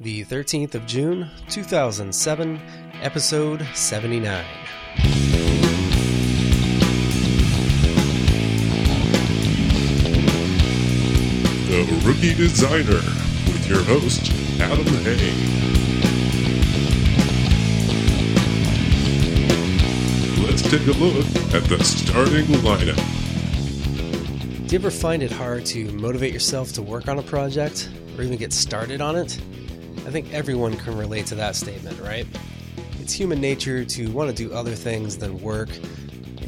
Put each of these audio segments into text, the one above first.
the 13th of June, 2007, episode 79. The Rookie Designer with your host, Adam Hay. Let's take a look at the starting lineup. Do you ever find it hard to motivate yourself to work on a project or even get started on it? I think everyone can relate to that statement, right? It's human nature to want to do other things than work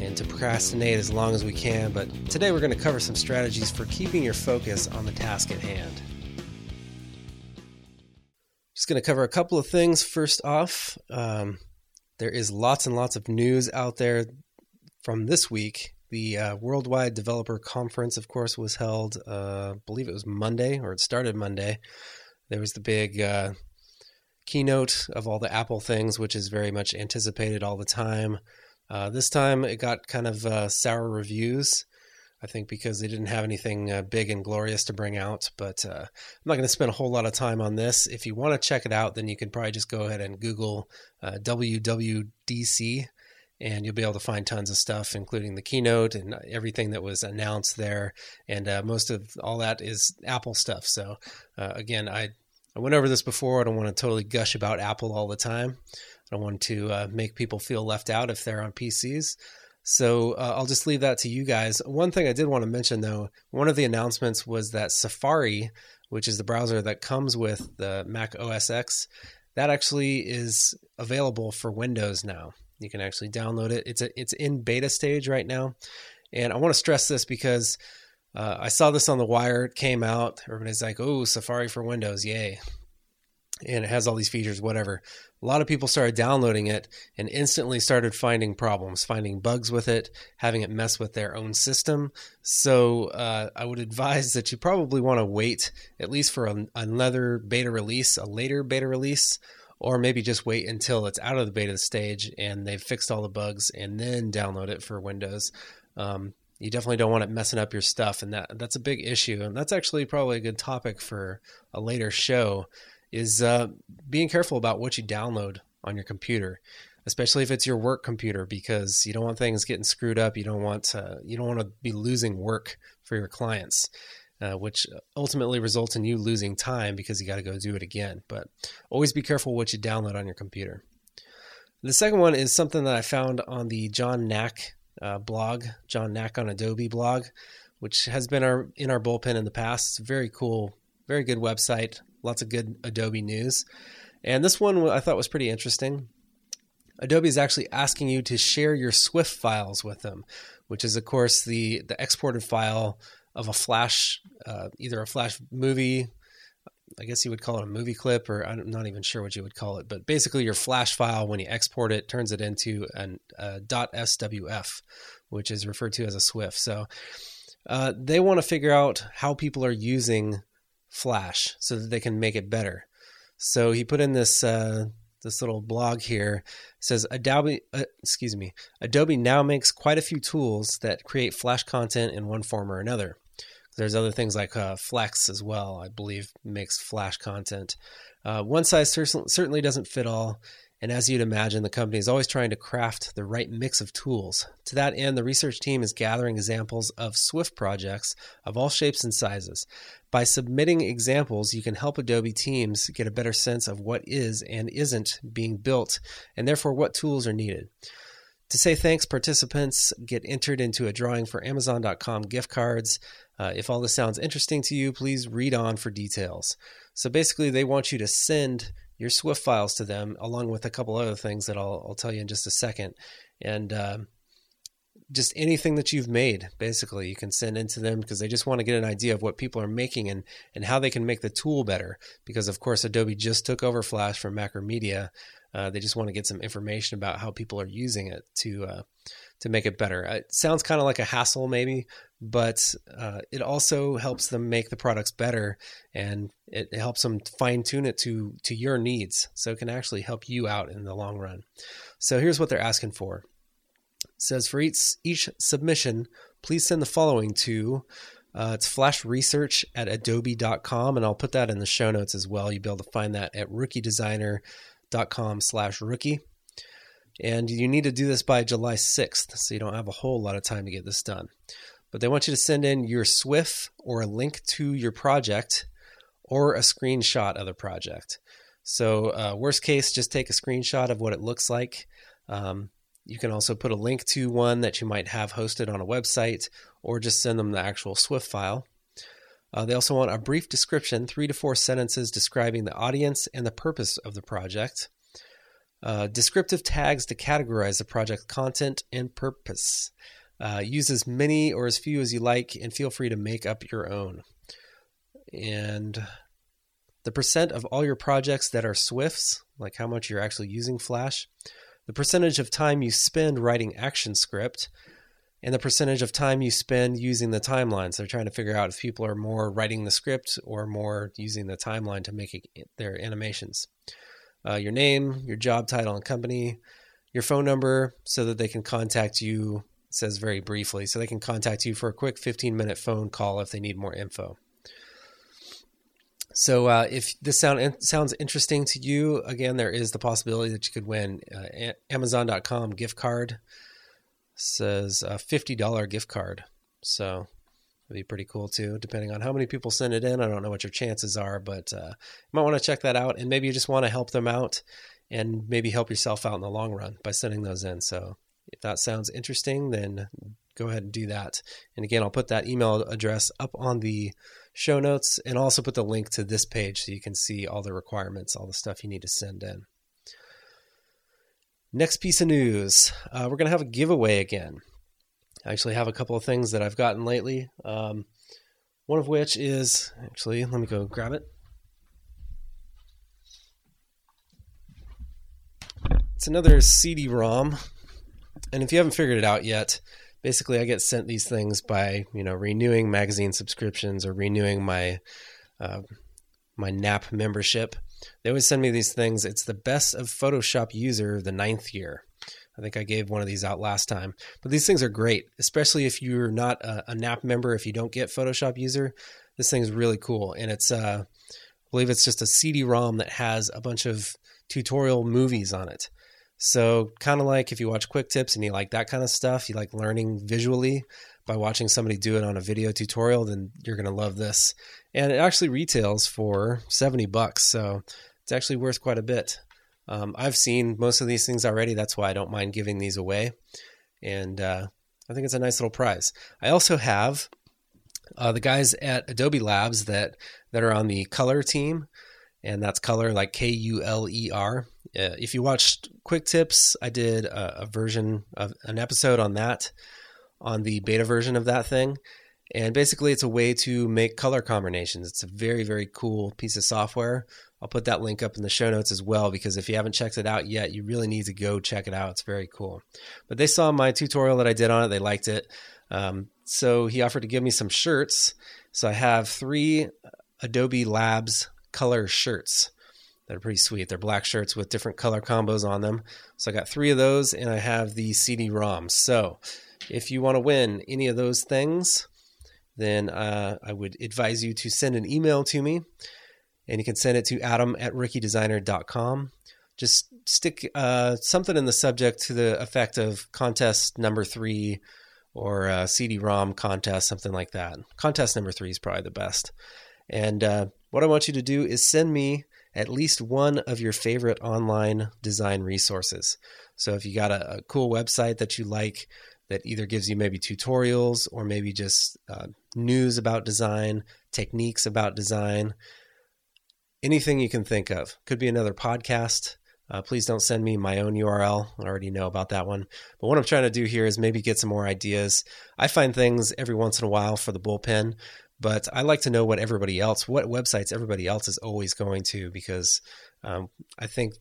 and to procrastinate as long as we can, but today we're going to cover some strategies for keeping your focus on the task at hand. Just going to cover a couple of things. First off, um, there is lots and lots of news out there from this week. The uh, Worldwide Developer Conference, of course, was held, uh, I believe it was Monday, or it started Monday. There was the big uh, keynote of all the Apple things, which is very much anticipated all the time. Uh, this time it got kind of uh, sour reviews, I think, because they didn't have anything uh, big and glorious to bring out. But uh, I'm not going to spend a whole lot of time on this. If you want to check it out, then you can probably just go ahead and Google uh, WWDC. And you'll be able to find tons of stuff, including the keynote and everything that was announced there. And uh, most of all that is Apple stuff. So, again, I I went over this before. I don't want to totally gush about Apple all the time. I don't want to uh, make people feel left out if they're on PCs. So uh, I'll just leave that to you guys. One thing I did want to mention though, one of the announcements was that Safari, which is the browser that comes with the Mac OS X, that actually is available for Windows now. You can actually download it. It's a, it's in beta stage right now, and I want to stress this because uh, I saw this on the wire. It came out. Everybody's like, "Oh, Safari for Windows, yay!" And it has all these features, whatever a lot of people started downloading it and instantly started finding problems, finding bugs with it, having it mess with their own system. So uh, I would advise that you probably want to wait at least for a, another beta release, a later beta release, or maybe just wait until it's out of the beta stage and they've fixed all the bugs and then download it for Windows. Um, you definitely don't want it messing up your stuff, and that that's a big issue. And that's actually probably a good topic for a later show is uh, being careful about what you download on your computer, especially if it's your work computer, because you don't want things getting screwed up. You don't want to, you don't want to be losing work for your clients, uh, which ultimately results in you losing time because you got to go do it again. But always be careful what you download on your computer. The second one is something that I found on the John Nack uh, blog, John Nack on Adobe blog, which has been our in our bullpen in the past. Very cool, very good website lots of good Adobe news. And this one I thought was pretty interesting. Adobe is actually asking you to share your Swift files with them, which is, of course, the, the exported file of a Flash, uh, either a Flash movie, I guess you would call it a movie clip, or I'm not even sure what you would call it, but basically your Flash file, when you export it, turns it into an, .swf, which is referred to as a Swift. So uh, they want to figure out how people are using Flash so that they can make it better. So he put in this uh, this little blog here. It says Adobe, uh, excuse me, Adobe now makes quite a few tools that create Flash content in one form or another. There's other things like uh, Flex as well. I believe makes Flash content. Uh, one size certainly doesn't fit all. And as you'd imagine, the company is always trying to craft the right mix of tools. To that end, the research team is gathering examples of Swift projects of all shapes and sizes. By submitting examples, you can help Adobe teams get a better sense of what is and isn't being built, and therefore what tools are needed. To say thanks, participants get entered into a drawing for Amazon.com gift cards. Uh, if all this sounds interesting to you, please read on for details. So basically, they want you to send your Swift files to them, along with a couple other things that I'll, I'll tell you in just a second. And uh, just anything that you've made, basically, you can send into them because they just want to get an idea of what people are making and, and how they can make the tool better. Because, of course, Adobe just took over Flash from Macromedia. Uh, they just want to get some information about how people are using it to uh, to make it better. It sounds kind of like a hassle, maybe, but uh, it also helps them make the products better, and it helps them fine tune it to to your needs, so it can actually help you out in the long run. So here's what they're asking for. It says for each each submission, please send the following to Uh, it's flash research at adobe.com, and I'll put that in the show notes as well. You'll be able to find that at rookiedesigner.com slash rookie. And you need to do this by July 6th, so you don't have a whole lot of time to get this done. But they want you to send in your Swift or a link to your project or a screenshot of the project. So, uh, worst case, just take a screenshot of what it looks like. Um, you can also put a link to one that you might have hosted on a website or just send them the actual Swift file. Uh, they also want a brief description, three to four sentences describing the audience and the purpose of the project. Uh, descriptive tags to categorize the project content and purpose. Uh, use as many or as few as you like, and feel free to make up your own. And the percent of all your projects that are Swifts, like how much you're actually using Flash, the percentage of time you spend writing ActionScript, and the percentage of time you spend using the timelines. They're trying to figure out if people are more writing the script or more using the timeline to make it, their animations. Uh, your name, your job title and company, your phone number, so that they can contact you. says very briefly, so they can contact you for a quick 15 minute phone call if they need more info. So uh, if this sound sounds interesting to you, again, there is the possibility that you could win uh, Amazon.com gift card. Says a fifty dollar gift card, so it'd be pretty cool too. Depending on how many people send it in, I don't know what your chances are, but uh, you might want to check that out, and maybe you just want to help them out, and maybe help yourself out in the long run by sending those in. So if that sounds interesting, then go ahead and do that. And again, I'll put that email address up on the show notes and also put the link to this page so you can see all the requirements, all the stuff you need to send in. Next piece of news uh, we're going to have a giveaway again. I actually have a couple of things that I've gotten lately. Um, one of which is actually, let me go grab it. It's another CD ROM. And if you haven't figured it out yet, basically I get sent these things by you know renewing magazine subscriptions or renewing my uh, my NAP membership. They always send me these things. It's the best of Photoshop user the ninth year. I think I gave one of these out last time. But these things are great, especially if you're not a, a NAP member. If you don't get Photoshop user, this thing is really cool, and it's uh, I believe it's just a CD-ROM that has a bunch of tutorial movies on it. So, kind of like if you watch Quick Tips and you like that kind of stuff, you like learning visually by watching somebody do it on a video tutorial, then you're going to love this. And it actually retails for 70 bucks. So, it's actually worth quite a bit. Um, I've seen most of these things already. That's why I don't mind giving these away. And uh, I think it's a nice little prize. I also have uh, the guys at Adobe Labs that, that are on the Kuler team, and that's color like K U L E R uh, if you watched Quick Tips, I did a, a, version of an episode on that, on the beta version of that thing. And basically, it's a way to make color combinations. It's a very, very cool piece of software. I'll put that link up in the show notes as well because if you haven't checked it out yet, you really need to go check it out. It's very cool. But they saw my tutorial that I did on it, they liked it. Um, so he offered to give me some shirts. So I have three Adobe Labs Kuler shirts. They're pretty sweet. They're black shirts with different color combos on them. So I got three of those, and I have the CD-ROMs. So if you want to win any of those things, then uh, I would advise you to send an email to me, and you can send it to adam at rookiedesigner.com. Just stick uh, something in the subject to the effect of contest number three or uh, CD-ROM contest, something like that. Contest number three is probably the best. And uh, what I want you to do is send me at least one of your favorite online design resources. So if you got a, a cool website that you like that either gives you maybe tutorials or maybe just uh, news about design, techniques about design, anything you can think of. Could be another podcast. Uh, please don't send me my own URL. I already know about that one. But what I'm trying to do here is maybe get some more ideas. I find things every once in a while for the bullpen but I like to know what everybody else, what websites everybody else is always going to, because um, I think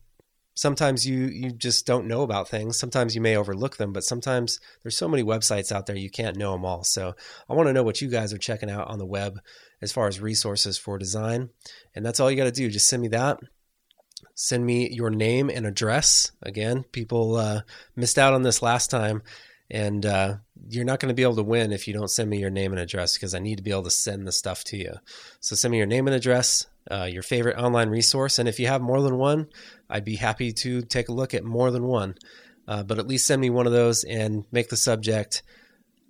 sometimes you you just don't know about things. Sometimes you may overlook them, but sometimes there's so many websites out there you can't know them all. So I want to know what you guys are checking out on the web as far as resources for design, and that's all you got to do. Just send me that. Send me your name and address. Again, people uh, missed out on this last time and uh, you're not going to be able to win if you don't send me your name and address because I need to be able to send the stuff to you. So send me your name and address, uh, your favorite online resource, and if you have more than one, I'd be happy to take a look at more than one. Uh, but at least send me one of those and make the subject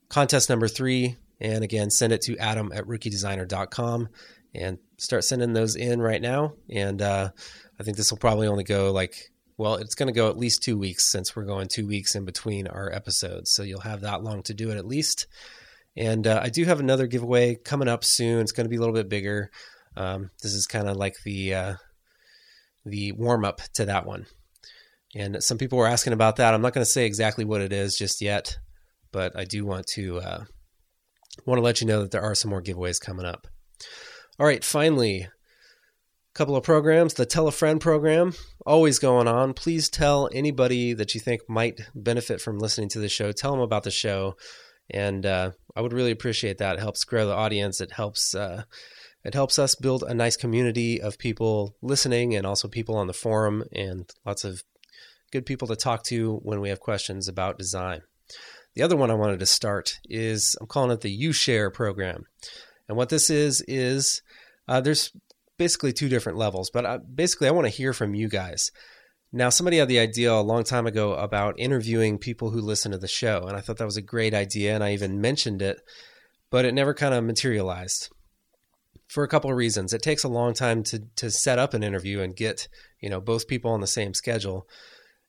contest number three. And again, send it to adam at rookiedesigner.com and start sending those in right now. And uh, I think this will probably only go like well, it's going to go at least two weeks since we're going two weeks in between our episodes. So you'll have that long to do it at least. And uh, I do have another giveaway coming up soon. It's going to be a little bit bigger. Um, this is kind of like the uh, the warm up to that one. And some people were asking about that. I'm not going to say exactly what it is just yet, but I do want to uh, want to let you know that there are some more giveaways coming up. All right, finally, a couple of programs. The Tell a Friend program, always going on. Please tell anybody that you think might benefit from listening to the show. Tell them about the show, and uh, I would really appreciate that. It helps grow the audience. It helps. Uh, it helps us build a nice community of people listening, and also people on the forum, and lots of good people to talk to when we have questions about design. The other one I wanted to start is I'm calling it the UShare program, and what this is is uh, there's basically two different levels. But I, basically, I want to hear from you guys. Now, somebody had the idea a long time ago about interviewing people who listen to the show, and I thought that was a great idea, and I even mentioned it, but it never kind of materialized for a couple of reasons. It takes a long time to to set up an interview and get you know both people on the same schedule,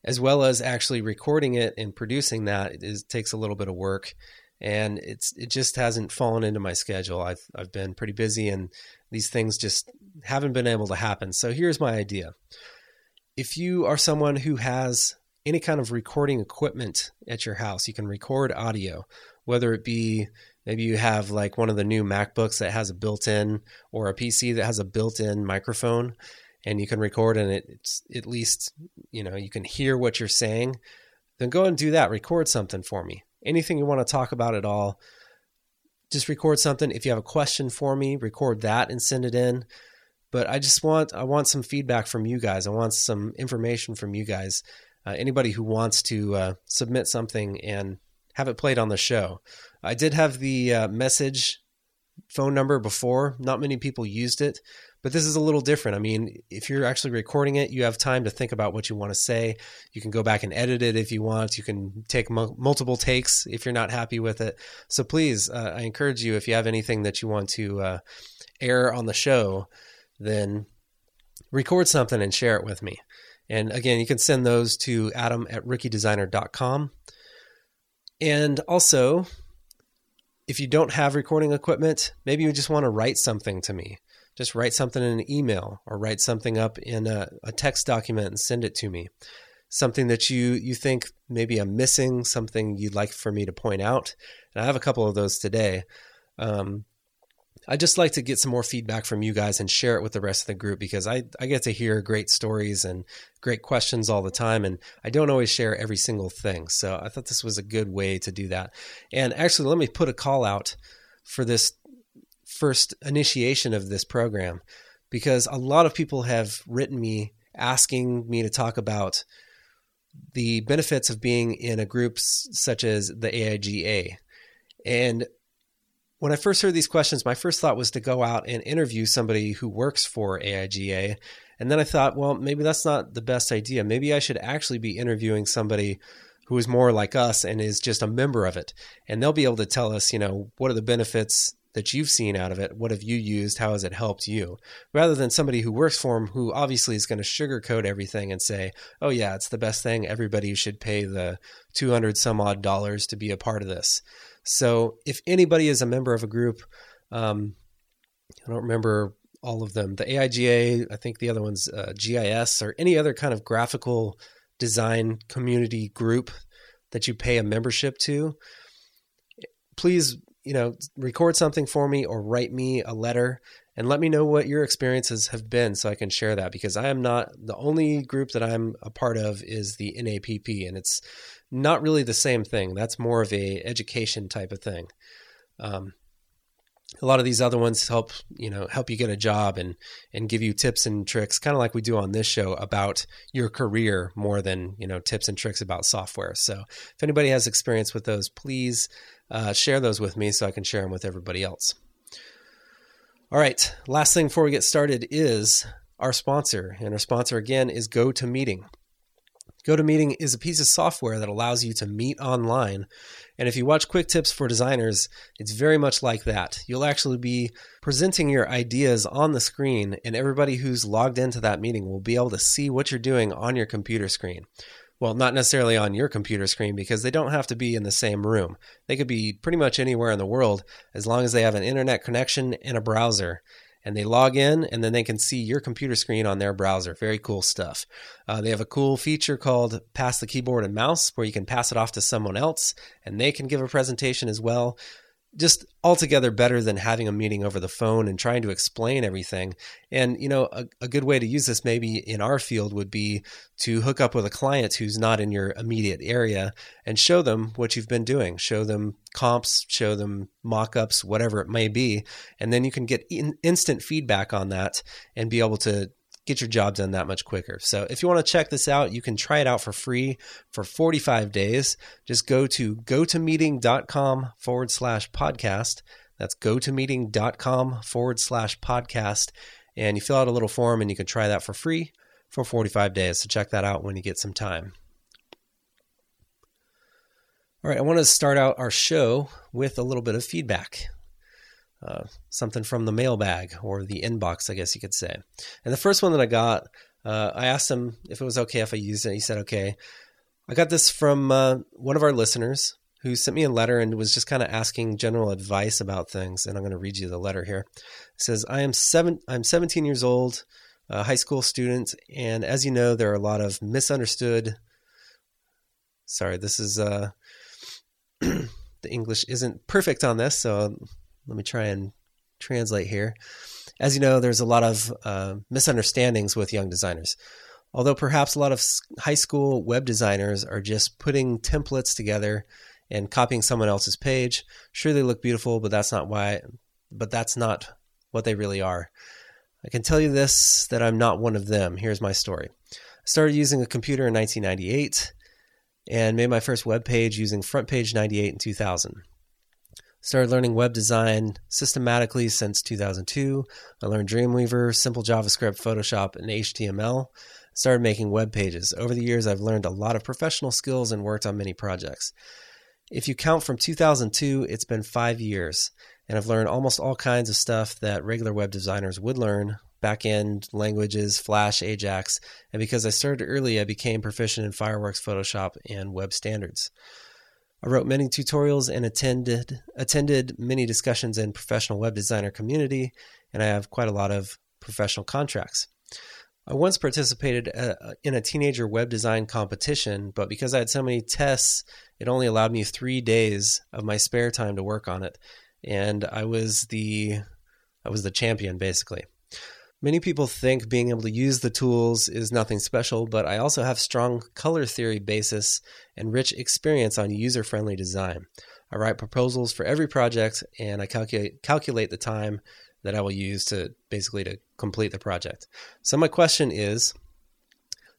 as well as actually recording it and producing that is takes a little bit of work, and it's it just hasn't fallen into my schedule. I've I've been pretty busy, and these things just haven't been able to happen. So here's my idea. If you are someone who has any kind of recording equipment at your house, you can record audio, whether it be maybe you have like one of the new MacBooks that has a built in or a PC that has a built in microphone and you can record and it's at least, you know, you can hear what you're saying, then go and do that. Record something for me. Anything you want to talk about at all, just record something. If you have a question for me, record that and send it in but I just want I want some feedback from you guys. I want some information from you guys. Uh, anybody who wants to uh, submit something and have it played on the show. I did have the uh, message phone number before. Not many people used it, but this is a little different. I mean, if you're actually recording it, you have time to think about what you want to say. You can go back and edit it if you want. You can take multiple takes if you're not happy with it. So please, uh, I encourage you if you have anything that you want to uh, air on the show then record something and share it with me. And again, you can send those to adam at rookiedesigner.com. And also, if you don't have recording equipment, maybe you just want to write something to me. Just write something in an email or write something up in a, a text document and send it to me. Something that you, you think maybe I'm missing, something you'd like for me to point out. And I have a couple of those today. Um, I just like to get some more feedback from you guys and share it with the rest of the group because I, I get to hear great stories and great questions all the time. And I don't always share every single thing. So I thought this was a good way to do that. And actually, let me put a call out for this first initiation of this program because a lot of people have written me asking me to talk about the benefits of being in a group such as the AIGA. And when I first heard these questions, my first thought was to go out and interview somebody who works for AIGA. And then I thought, well, maybe that's not the best idea. Maybe I should actually be interviewing somebody who is more like us and is just a member of it. And they'll be able to tell us, you know, what are the benefits that you've seen out of it? What have you used? How has it helped you? Rather than somebody who works for them who obviously is going to sugarcoat everything and say, oh, yeah, it's the best thing. Everybody should pay the 200 some odd dollars to be a part of this. So if anybody is a member of a group, um, I don't remember all of them. The AIGA, I think the other one's uh, GIS, or any other kind of graphical design community group that you pay a membership to. Please, you know, record something for me or write me a letter and let me know what your experiences have been so I can share that because I am not the only group that I'm a part of is the NAPP and it's not really the same thing. That's more of a education type of thing. Um, a lot of these other ones help you know help you get a job and and give you tips and tricks kind of like we do on this show about your career more than you know tips and tricks about software so if anybody has experience with those please uh, share those with me so i can share them with everybody else all right last thing before we get started is our sponsor and our sponsor again is gotomeeting GoToMeeting is a piece of software that allows you to meet online. And if you watch Quick Tips for Designers, it's very much like that. You'll actually be presenting your ideas on the screen, and everybody who's logged into that meeting will be able to see what you're doing on your computer screen. Well, not necessarily on your computer screen because they don't have to be in the same room. They could be pretty much anywhere in the world as long as they have an internet connection and a browser and they log in and then they can see your computer screen on their browser. Very cool stuff. Uh, they have a cool feature called Pass the Keyboard and Mouse where you can pass it off to someone else and they can give a presentation as well just altogether better than having a meeting over the phone and trying to explain everything. And, you know, a, a, good way to use this maybe in our field would be to hook up with a client who's not in your immediate area and show them what you've been doing. Show them comps, show them mock ups, whatever it may be. And then you can get in, instant feedback on that and be able to get your job done that much quicker. So if you want to check this out, you can try it out for free for 45 days. Just go to gotomeeting.com forward slash podcast. That's gotomeeting.com forward slash podcast. And you fill out a little form and you can try that for free for 45 days. So check that out when you get some time. All right, I want to start out our show with a little bit of feedback. Uh, something from the mailbag or the inbox, I guess you could say. And the first one that I got, uh, I asked him if it was okay if I used it. He said, okay. I got this from uh, one of our listeners who sent me a letter and was just kind of asking general advice about things. And I'm going to read you the letter here. It says, I am seven, I'm 17 years old, a high school student. And as you know, there are a lot of misunderstood. Sorry, this is, uh, the English isn't perfect on this. So let me try and translate here. As you know, there's a lot of uh, misunderstandings with young designers. Although perhaps a lot of high school web designers are just putting templates together and copying someone else's page. Sure, they look beautiful, but that's not why. But that's not what they really are. I can tell you this that I'm not one of them. Here's my story. I started using a computer in 1998 and made my first web page using FrontPage 98 in 2000. Started learning web design systematically since 2002. I learned Dreamweaver, simple JavaScript, Photoshop, and HTML. Started making web pages. Over the years, I've learned a lot of professional skills and worked on many projects. If you count from 2002, it's been five years, and I've learned almost all kinds of stuff that regular web designers would learn backend languages, Flash, Ajax, and because I started early, I became proficient in Fireworks, Photoshop, and web standards. I wrote many tutorials and attended attended many discussions in professional web designer community, and I have quite a lot of professional contracts. I once participated uh, in a teenager web design competition, but because I had so many tests, it only allowed me three days of my spare time to work on it, and I was the I was the champion basically. Many people think being able to use the tools is nothing special, but I also have strong color theory basis and rich experience on user-friendly design. I write proposals for every project and I calculate calculate the time that I will use to basically to complete the project. So my question is,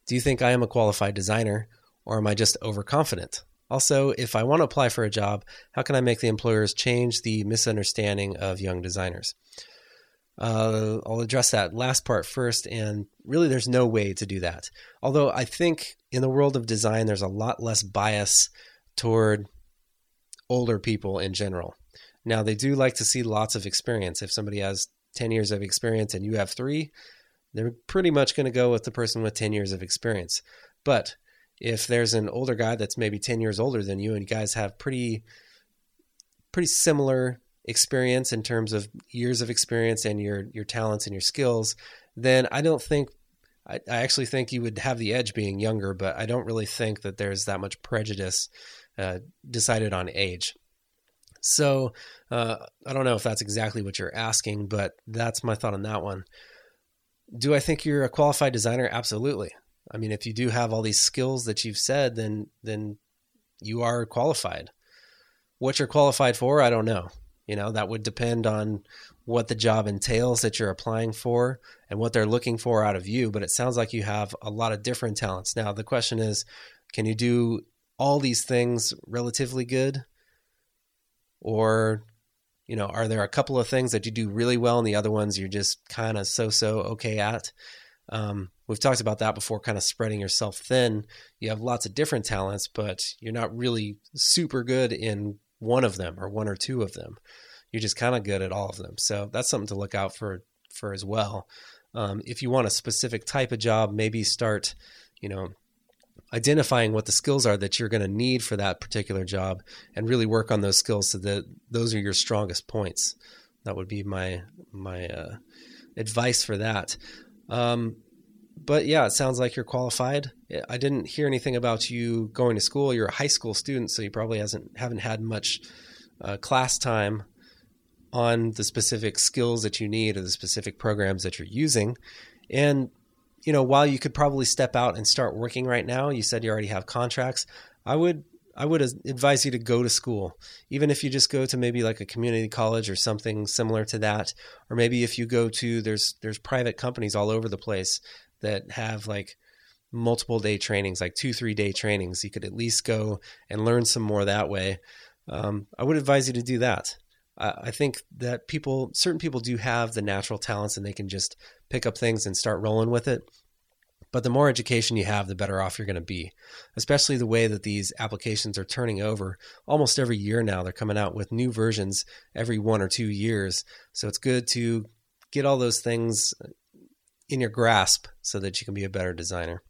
do you think I am a qualified designer or am I just overconfident? Also, if I want to apply for a job, how can I make the employers change the misunderstanding of young designers? Uh, I'll address that last part first. And really, there's no way to do that. Although I think in the world of design, there's a lot less bias toward older people in general. Now, they do like to see lots of experience. If somebody has 10 years of experience and you have three, they're pretty much going to go with the person with 10 years of experience. But if there's an older guy that's maybe 10 years older than you and you guys have pretty pretty similar experience in terms of years of experience and your your talents and your skills, then I don't think I, I actually think you would have the edge being younger, but I don't really think that there's that much prejudice uh, decided on age. So uh, I don't know if that's exactly what you're asking, but that's my thought on that one. Do I think you're a qualified designer? Absolutely. I mean, if you do have all these skills that you've said, then then you are qualified. What you're qualified for, I don't know. You know, that would depend on what the job entails that you're applying for and what they're looking for out of you. But it sounds like you have a lot of different talents. Now, the question is can you do all these things relatively good? Or, you know, are there a couple of things that you do really well and the other ones you're just kind of so so okay at? Um, we've talked about that before, kind of spreading yourself thin. You have lots of different talents, but you're not really super good in one of them or one or two of them. You're just kind of good at all of them. So that's something to look out for for as well. Um, if you want a specific type of job, maybe start, you know, identifying what the skills are that you're going to need for that particular job and really work on those skills so that those are your strongest points. That would be my my uh, advice for that. Um, but yeah, it sounds like you're qualified. I didn't hear anything about you going to school. You're a high school student, so you probably hasn't haven't had much uh, class time on the specific skills that you need or the specific programs that you're using. And you know, while you could probably step out and start working right now, you said you already have contracts. I would I would advise you to go to school, even if you just go to maybe like a community college or something similar to that, or maybe if you go to there's there's private companies all over the place that have like multiple day trainings, like two, three day trainings. You could at least go and learn some more that way. Um, I would advise you to do that. I, I think that people, certain people do have the natural talents and they can just pick up things and start rolling with it. But the more education you have, the better off you're going to be, especially the way that these applications are turning over almost every year now. They're coming out with new versions every one or two years. So it's good to get all those things in your grasp so that you can be a better designer.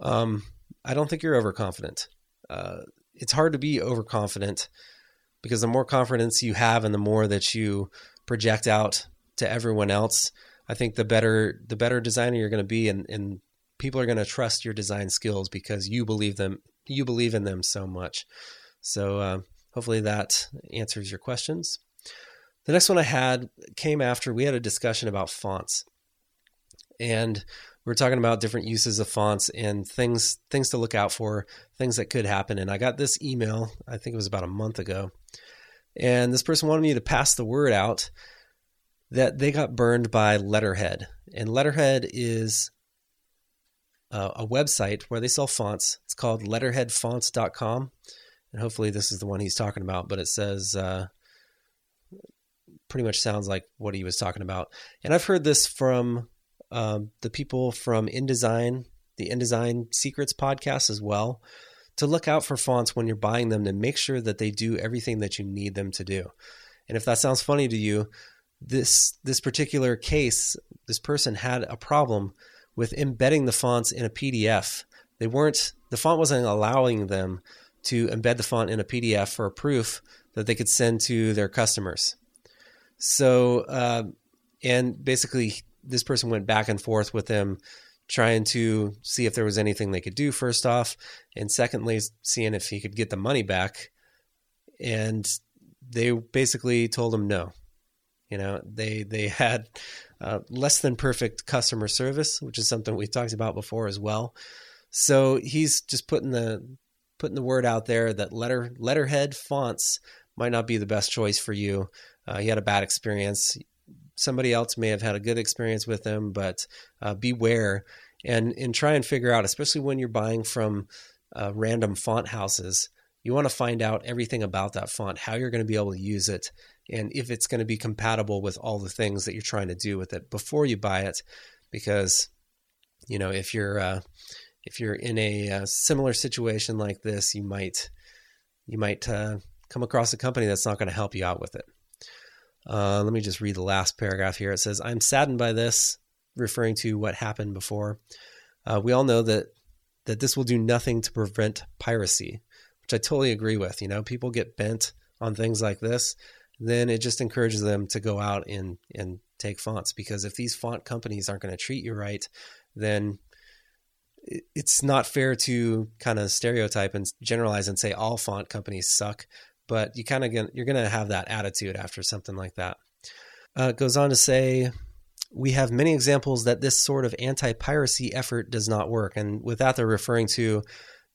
Um, I don't think you're overconfident. Uh, it's hard to be overconfident because the more confidence you have and the more that you project out to everyone else, I think the better the better designer you're going to be, and, and people are going to trust your design skills because you believe them you believe in them so much. So uh, hopefully that answers your questions. The next one I had came after we had a discussion about fonts and we are talking about different uses of fonts and things things to look out for, things that could happen. And I got this email, I think it was about a month ago, and this person wanted me to pass the word out that they got burned by Letterhead. And Letterhead is uh, a website where they sell fonts. It's called letterheadfonts.com. And hopefully this is the one he's talking about, but it says uh, pretty much sounds like what he was talking about. And I've heard this from um, the people from InDesign, the InDesign Secrets podcast as well, to look out for fonts when you're buying them to make sure that they do everything that you need them to do. And if that sounds funny to you, this this particular case, this person had a problem with embedding the fonts in a PDF. They weren't the font wasn't allowing them to embed the font in a PDF for a proof that they could send to their customers. So, uh, and basically, this person went back and forth with them trying to see if there was anything they could do first off and secondly seeing if he could get the money back. And they basically told him no. You know they they had uh, less than perfect customer service which is something we talked about before as well. So he's just putting the putting the word out there that letter letterhead fonts might not be the best choice for you. Uh, he had a bad experience somebody else may have had a good experience with them, but uh, beware and and try and figure out, especially when you're buying from uh, random font houses. You want to find out everything about that font, how you're going to be able to use it, and if it's going to be compatible with all the things that you're trying to do with it before you buy it. Because, you know, if you're uh, if you're in a, a, uh, similar situation like this, you might you might uh, come across a company that's not going to help you out with it. Uh, let me just read the last paragraph here. It says, I'm saddened by this, referring to what happened before. Uh, we all know that that this will do nothing to prevent piracy, which I totally agree with. You know, people get bent on things like this, then it just encourages them to go out and and take fonts because if these font companies aren't going to treat you right, then it's not fair to kind of stereotype and generalize and say all font companies suck but you kind of you're going to have that attitude after something like that. Uh, goes on to say, we have many examples that this sort of anti-piracy effort does not work, and with that they're referring to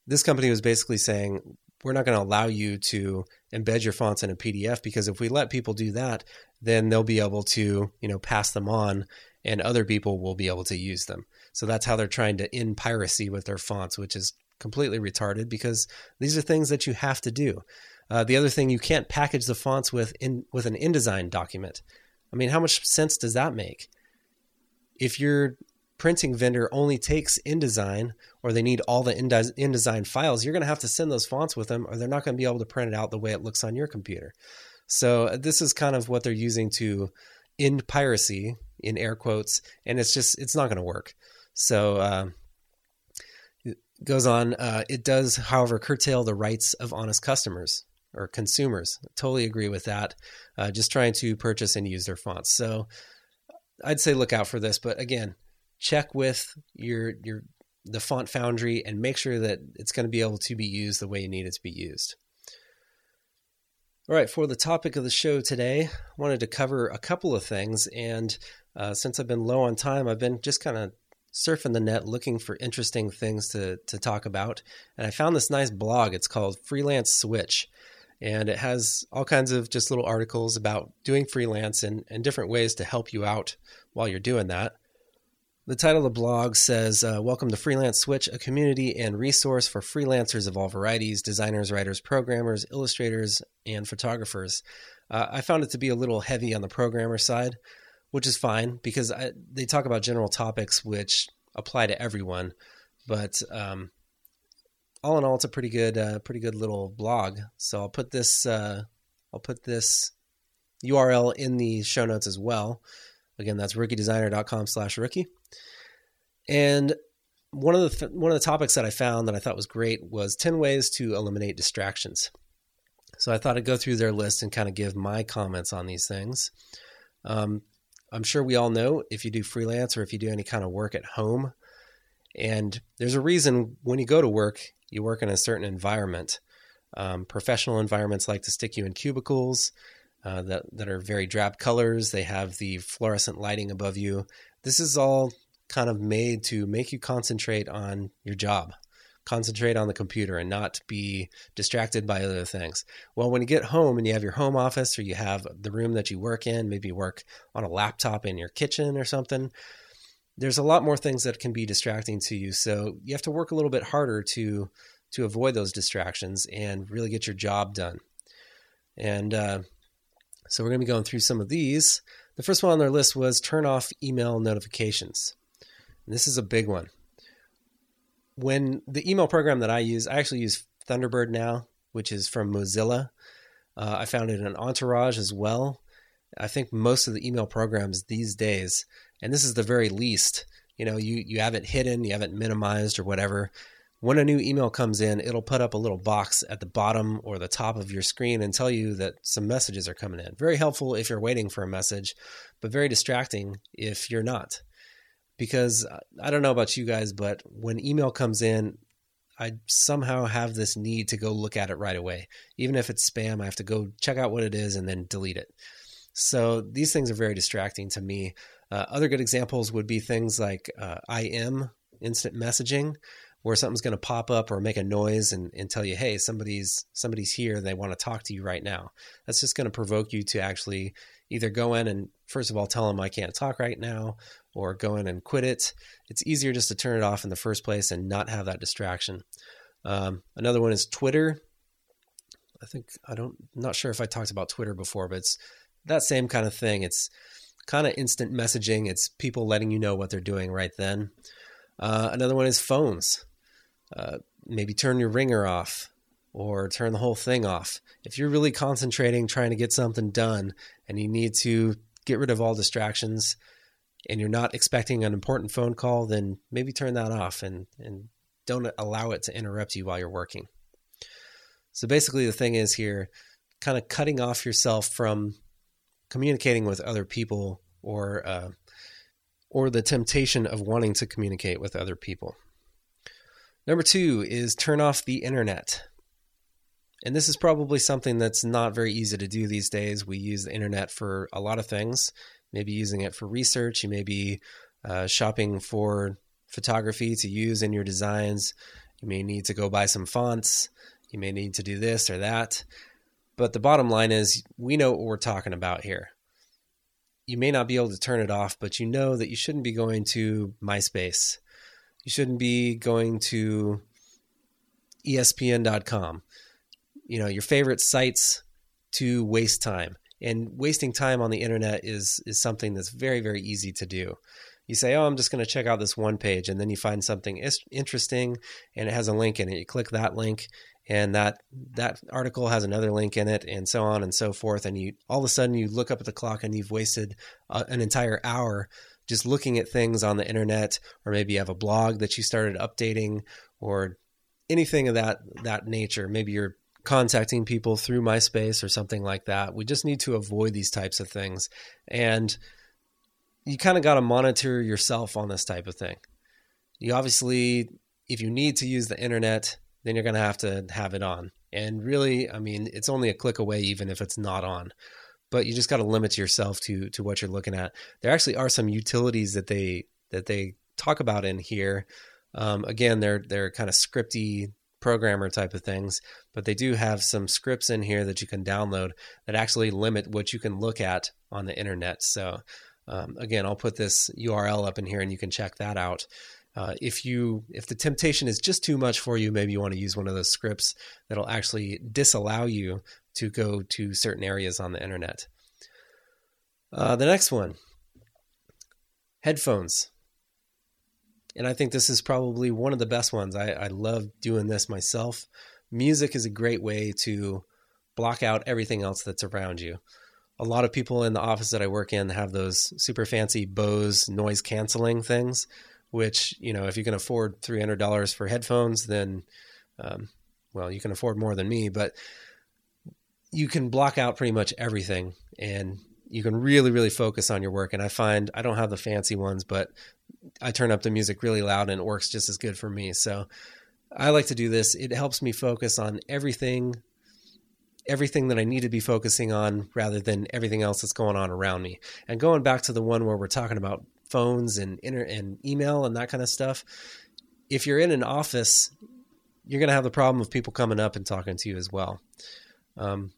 this company was basically saying we're not going to allow you to embed your fonts in a PDF because if we let people do that, then they'll be able to, you know, pass them on and other people will be able to use them. So that's how they're trying to end piracy with their fonts, which is completely retarded because these are things that you have to do. Uh, the other thing, you can't package the fonts with in with an InDesign document. I mean, how much sense does that make? If your printing vendor only takes InDesign or they need all the InDesign files, you're going to have to send those fonts with them or they're not going to be able to print it out the way it looks on your computer. So uh, this is kind of what they're using to end piracy in air quotes, and it's just it's not going to work. So uh, goes on. Uh, it does, however, curtail the rights of honest customers or consumers. Totally agree with that. Uh, just trying to purchase and use their fonts. So I'd say look out for this. But again, check with your your the font foundry and make sure that it's going to be able to be used the way you need it to be used. All right, for the topic of the show today, I wanted to cover a couple of things. And uh, since I've been low on time, I've been just kind of surfing the net looking for interesting things to, to talk about. And I found this nice blog. It's called Freelance Switch. And it has all kinds of just little articles about doing freelance and, and different ways to help you out while you're doing that. The title of the blog says, uh, Welcome to Freelance Switch, a community and resource for freelancers of all varieties designers, writers, programmers, illustrators, and photographers. Uh, I found it to be a little heavy on the programmer side, which is fine because I, they talk about general topics which apply to everyone. But um, all in all, it's a pretty good, uh, pretty good little blog. So I'll put this, uh, I'll put this URL in the show notes as well. Again, that's rookiedesigner.com slash rookie. And one of the th- one of the topics that I found that I thought was great was 10 ways to eliminate distractions. So I thought I'd go through their list and kind of give my comments on these things. Um, I'm sure we all know if you do freelance or if you do any kind of work at home, and there's a reason when you go to work, you work in a certain environment. Um, professional environments like to stick you in cubicles uh, that that are very drab colors. They have the fluorescent lighting above you. This is all kind of made to make you concentrate on your job, concentrate on the computer and not be distracted by other things. Well, when you get home and you have your home office or you have the room that you work in, maybe you work on a laptop in your kitchen or something, there's a lot more things that can be distracting to you. So you have to work a little bit harder to to avoid those distractions and really get your job done. And uh, so we're going to be going through some of these. The first one on their list was turn off email notifications. And this is a big one. When the email program that I use, I actually use Thunderbird now, which is from Mozilla. Uh, I found it in Entourage as well. I think most of the email programs these days, and this is the very least, you know, you, you have it hidden, you have it minimized or whatever. When a new email comes in, it'll put up a little box at the bottom or the top of your screen and tell you that some messages are coming in. Very helpful if you're waiting for a message, but very distracting if you're not because uh, I don't know about you guys, but when email comes in, I somehow have this need to go look at it right away. Even if it's spam, I have to go check out what it is and then delete it. So these things are very distracting to me. Uh, other good examples would be things like uh, IM, instant messaging, where something's going to pop up or make a noise and, and tell you, hey, somebody's somebody's here. They want to talk to you right now. That's just going to provoke you to actually either go in and first of all tell them I can't talk right now, or go in and quit it. It's easier just to turn it off in the first place and not have that distraction. Um, another one is Twitter. I think I don't not sure if I talked about Twitter before, but it's that same kind of thing. It's kind of instant messaging. It's people letting you know what they're doing right then. Uh, another one is phones. Uh, maybe turn your ringer off or turn the whole thing off. If you're really concentrating, trying to get something done, and you need to get rid of all distractions, and you're not expecting an important phone call, then maybe turn that off and, and don't allow it to interrupt you while you're working. So basically, the thing is here kind of cutting off yourself from communicating with other people or uh, or the temptation of wanting to communicate with other people. Number two is turn off the internet. And this is probably something that's not very easy to do these days. We use the internet for a lot of things maybe using it for research. You may be uh, shopping for photography to use in your designs. You may need to go buy some fonts. You may need to do this or that. But the bottom line is, we know what we're talking about here. You may not be able to turn it off, but you know that you shouldn't be going to MySpace. You shouldn't be going to ESPN.com. You know, your favorite sites to waste time. And wasting time on the internet is is something that's very very easy to do. You say, "Oh, I'm just going to check out this one page," and then you find something interesting, and it has a link in it. You click that link, and that that article has another link in it, and so on and so forth. And you all of a sudden you look up at the clock, and you've wasted uh, an entire hour just looking at things on the internet, or maybe you have a blog that you started updating, or anything of that that nature. Maybe you're contacting people through MySpace or something like that. We just need to avoid these types of things. And you kind of got to monitor yourself on this type of thing. You obviously, if you need to use the internet, then you're going to have to have it on. And really, I mean, it's only a click away, even if it's not on. But you just got to limit yourself to to what you're looking at. There actually are some utilities that they that they talk about in here. Um, again, they're they're kind of scripty programmer type of things, but they do have some scripts in here that you can download that actually limit what you can look at on the internet. So, um, again, I'll put this URL up in here and you can check that out. Uh, if you if the temptation is just too much for you, maybe you want to use one of those scripts that'll actually disallow you to go to certain areas on the internet. Uh, the next one, headphones and I think this is probably one of the best ones. I, I love doing this myself. Music is a great way to block out everything else that's around you. A lot of people in the office that I work in have those super fancy Bose noise canceling things, which, you know, if you can afford $300 for headphones, then, um, well, you can afford more than me, but you can block out pretty much everything and you can really, really focus on your work. And I find I don't have the fancy ones, but I turn up the music really loud and it works just as good for me. So I like to do this. It helps me focus on everything everything that I need to be focusing on rather than everything else that's going on around me. And going back to the one where we're talking about phones and inter- and email and that kind of stuff, if you're in an office, you're going to have the problem of people coming up and talking to you as well. Um,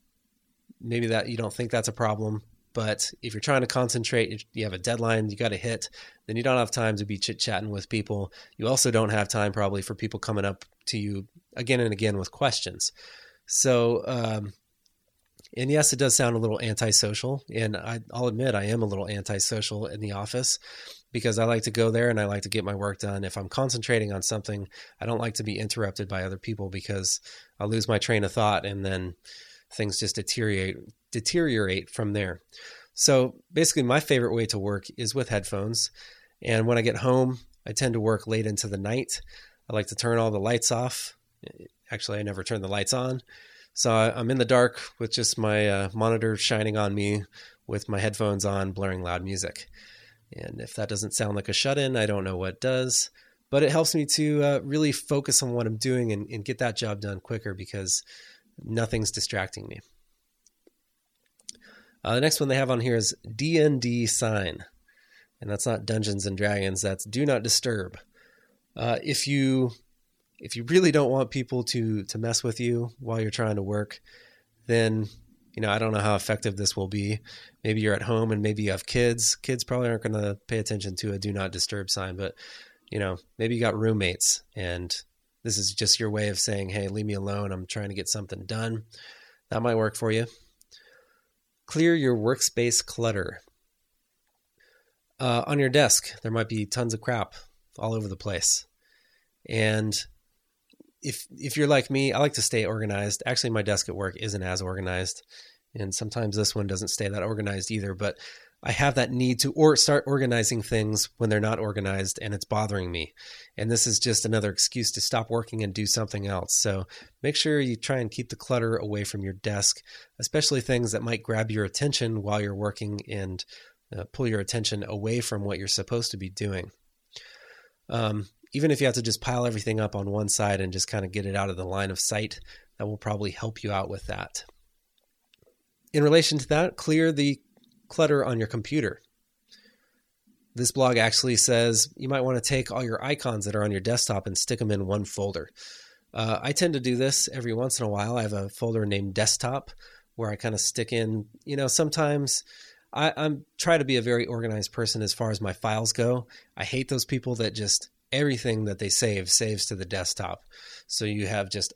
maybe that you don't think that's a problem, but if you're trying to concentrate, you have a deadline you got to hit, then you don't have time to be chit chatting with people. You also don't have time probably for people coming up to you again and again with questions. So, um, and yes, it does sound a little antisocial. And I, will admit I am a little antisocial in the office because I like to go there and I like to get my work done. If I'm concentrating on something, I don't like to be interrupted by other people because I'll lose my train of thought and then things just deteriorate deteriorate from there. So basically, my favorite way to work is with headphones. And when I get home, I tend to work late into the night. I like to turn all the lights off. Actually, I never turn the lights on. So I'm in the dark with just my uh, monitor shining on me with my headphones on, blaring loud music. And if that doesn't sound like a shut in, I don't know what does. But it helps me to uh, really focus on what I'm doing and, and get that job done quicker because nothing's distracting me. Uh, the next one they have on here is DND sign, and that's not Dungeons and Dragons. That's Do Not Disturb. Uh, if you if you really don't want people to to mess with you while you're trying to work, then you know I don't know how effective this will be. Maybe you're at home and maybe you have kids. Kids probably aren't going to pay attention to a Do Not Disturb sign, but you know maybe you got roommates and this is just your way of saying, "Hey, leave me alone. I'm trying to get something done." That might work for you. Clear your workspace clutter. Uh, on your desk, there might be tons of crap all over the place. And if if you're like me, I like to stay organized. Actually, my desk at work isn't as organized, and sometimes this one doesn't stay that organized either. But I have that need to or start organizing things when they're not organized and it's bothering me. And this is just another excuse to stop working and do something else. So make sure you try and keep the clutter away from your desk, especially things that might grab your attention while you're working and uh, pull your attention away from what you're supposed to be doing. Um, even if you have to just pile everything up on one side and just kind of get it out of the line of sight, that will probably help you out with that. In relation to that, clear the clutter on your computer. This blog actually says you might want to take all your icons that are on your desktop and stick them in one folder. Uh, I tend to do this every once in a while. I have a folder named desktop where I kind of stick in, you know, sometimes I, I'm try to be a very organized person as far as my files go. I hate those people that just everything that they save saves to the desktop. So you have just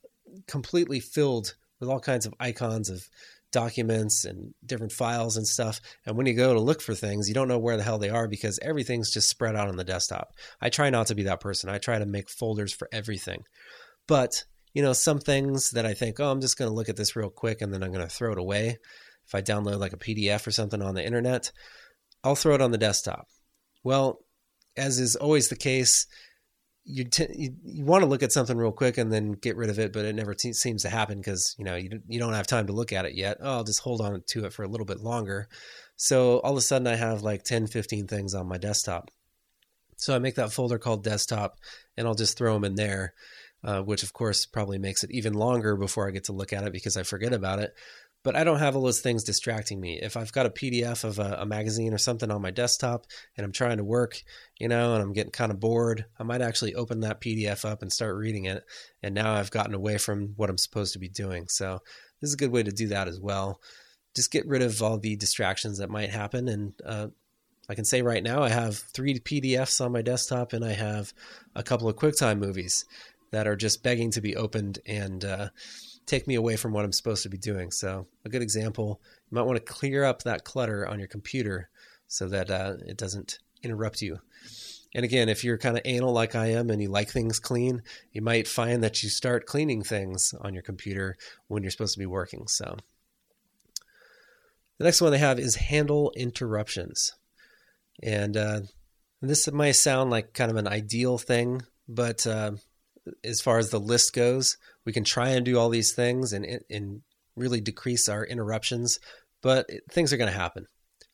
completely filled with all kinds of icons of documents and different files and stuff. And when you go to look for things, you don't know where the hell they are because everything's just spread out on the desktop. I try not to be that person. I try to make folders for everything. But, you know, some things that I think, oh, I'm just going to look at this real quick and then I'm going to throw it away. If I download like a PDF or something on the internet, I'll throw it on the desktop. Well, as is always the case, you, t- you, you want to look at something real quick and then get rid of it, but it never seems to happen because you know you you don't have time to look at it yet. Oh, I'll just hold on to it for a little bit longer. So all of a sudden, I have like 10, 15 things on my desktop. So I make that folder called desktop, and I'll just throw them in there, uh, which of course probably makes it even longer before I get to look at it because I forget about it but I don't have all those things distracting me. If I've got a PDF of a, a, magazine or something on my desktop and I'm trying to work, you know, and I'm getting kind of bored, I might actually open that PDF up and start reading it. And now I've gotten away from what I'm supposed to be doing. So this is a good way to do that as well. Just get rid of all the distractions that might happen. And uh, I can say right now I have three PDFs on my desktop and I have a couple of QuickTime movies that are just begging to be opened and, uh, take me away from what I'm supposed to be doing. So, a good example, you might want to clear up that clutter on your computer so that uh, it doesn't interrupt you. And again, if you're kind of anal like I am and you like things clean, you might find that you start cleaning things on your computer when you're supposed to be working. So, the next one they have is handle interruptions. And uh, this might sound like kind of an ideal thing, but uh, as far as the list goes, we can try and do all these things and and really decrease our interruptions, but things are going to happen.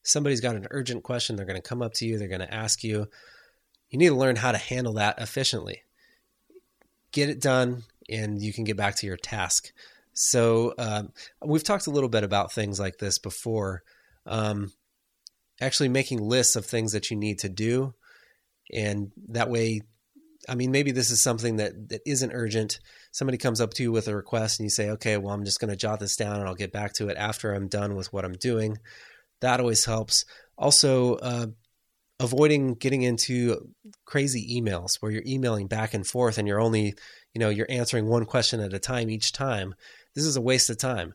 Somebody's got an urgent question, they're going to come up to you, they're going to ask you. You need to learn how to handle that efficiently. Get it done, and you can get back to your task. So um, we've talked a little bit about things like this before. Um, actually, making lists of things that you need to do, and that way I mean, maybe this is something that, that isn't urgent. Somebody comes up to you with a request and you say, okay, well, I'm just going to jot this down and I'll get back to it after I'm done with what I'm doing. That always helps. Also, uh, avoiding getting into crazy emails where you're emailing back and forth and you're only, you know, you're answering one question at a time each time. This is a waste of time.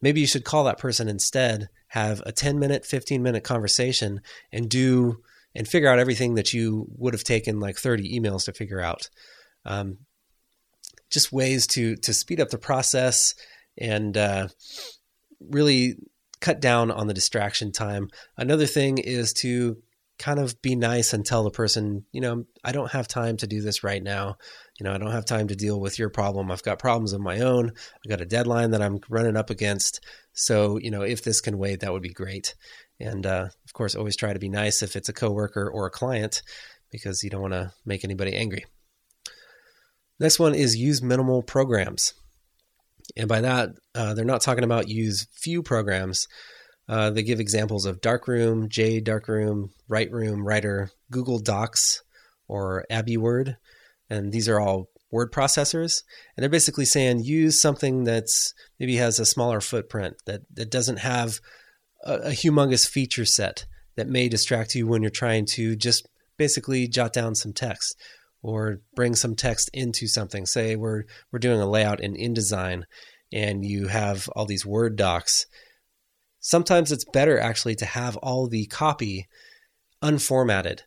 Maybe you should call that person instead, have a 10 minute, 15 minute conversation and do and figure out everything that you would have taken like 30 emails to figure out. Um, just ways to to speed up the process and uh, really cut down on the distraction time. Another thing is to kind of be nice and tell the person, you know, I don't have time to do this right now. You know, I don't have time to deal with your problem. I've got problems of my own. I've got a deadline that I'm running up against. So, you know, if this can wait, that would be great. And uh, of course, always try to be nice if it's a coworker or a client because you don't want to make anybody angry. Next one is use minimal programs. And by that, uh, they're not talking about use few programs. Uh, they give examples of Darkroom, J Darkroom, WriteRoom, Writer, Google Docs, or AbiWord. And these are all word processors. And they're basically saying use something that's maybe has a smaller footprint, that, that doesn't have a, a humongous feature set that may distract you when you're trying to just basically jot down some text or bring some text into something. Say we're we're doing a layout in InDesign and you have all these Word docs. Sometimes it's better actually to have all the copy unformatted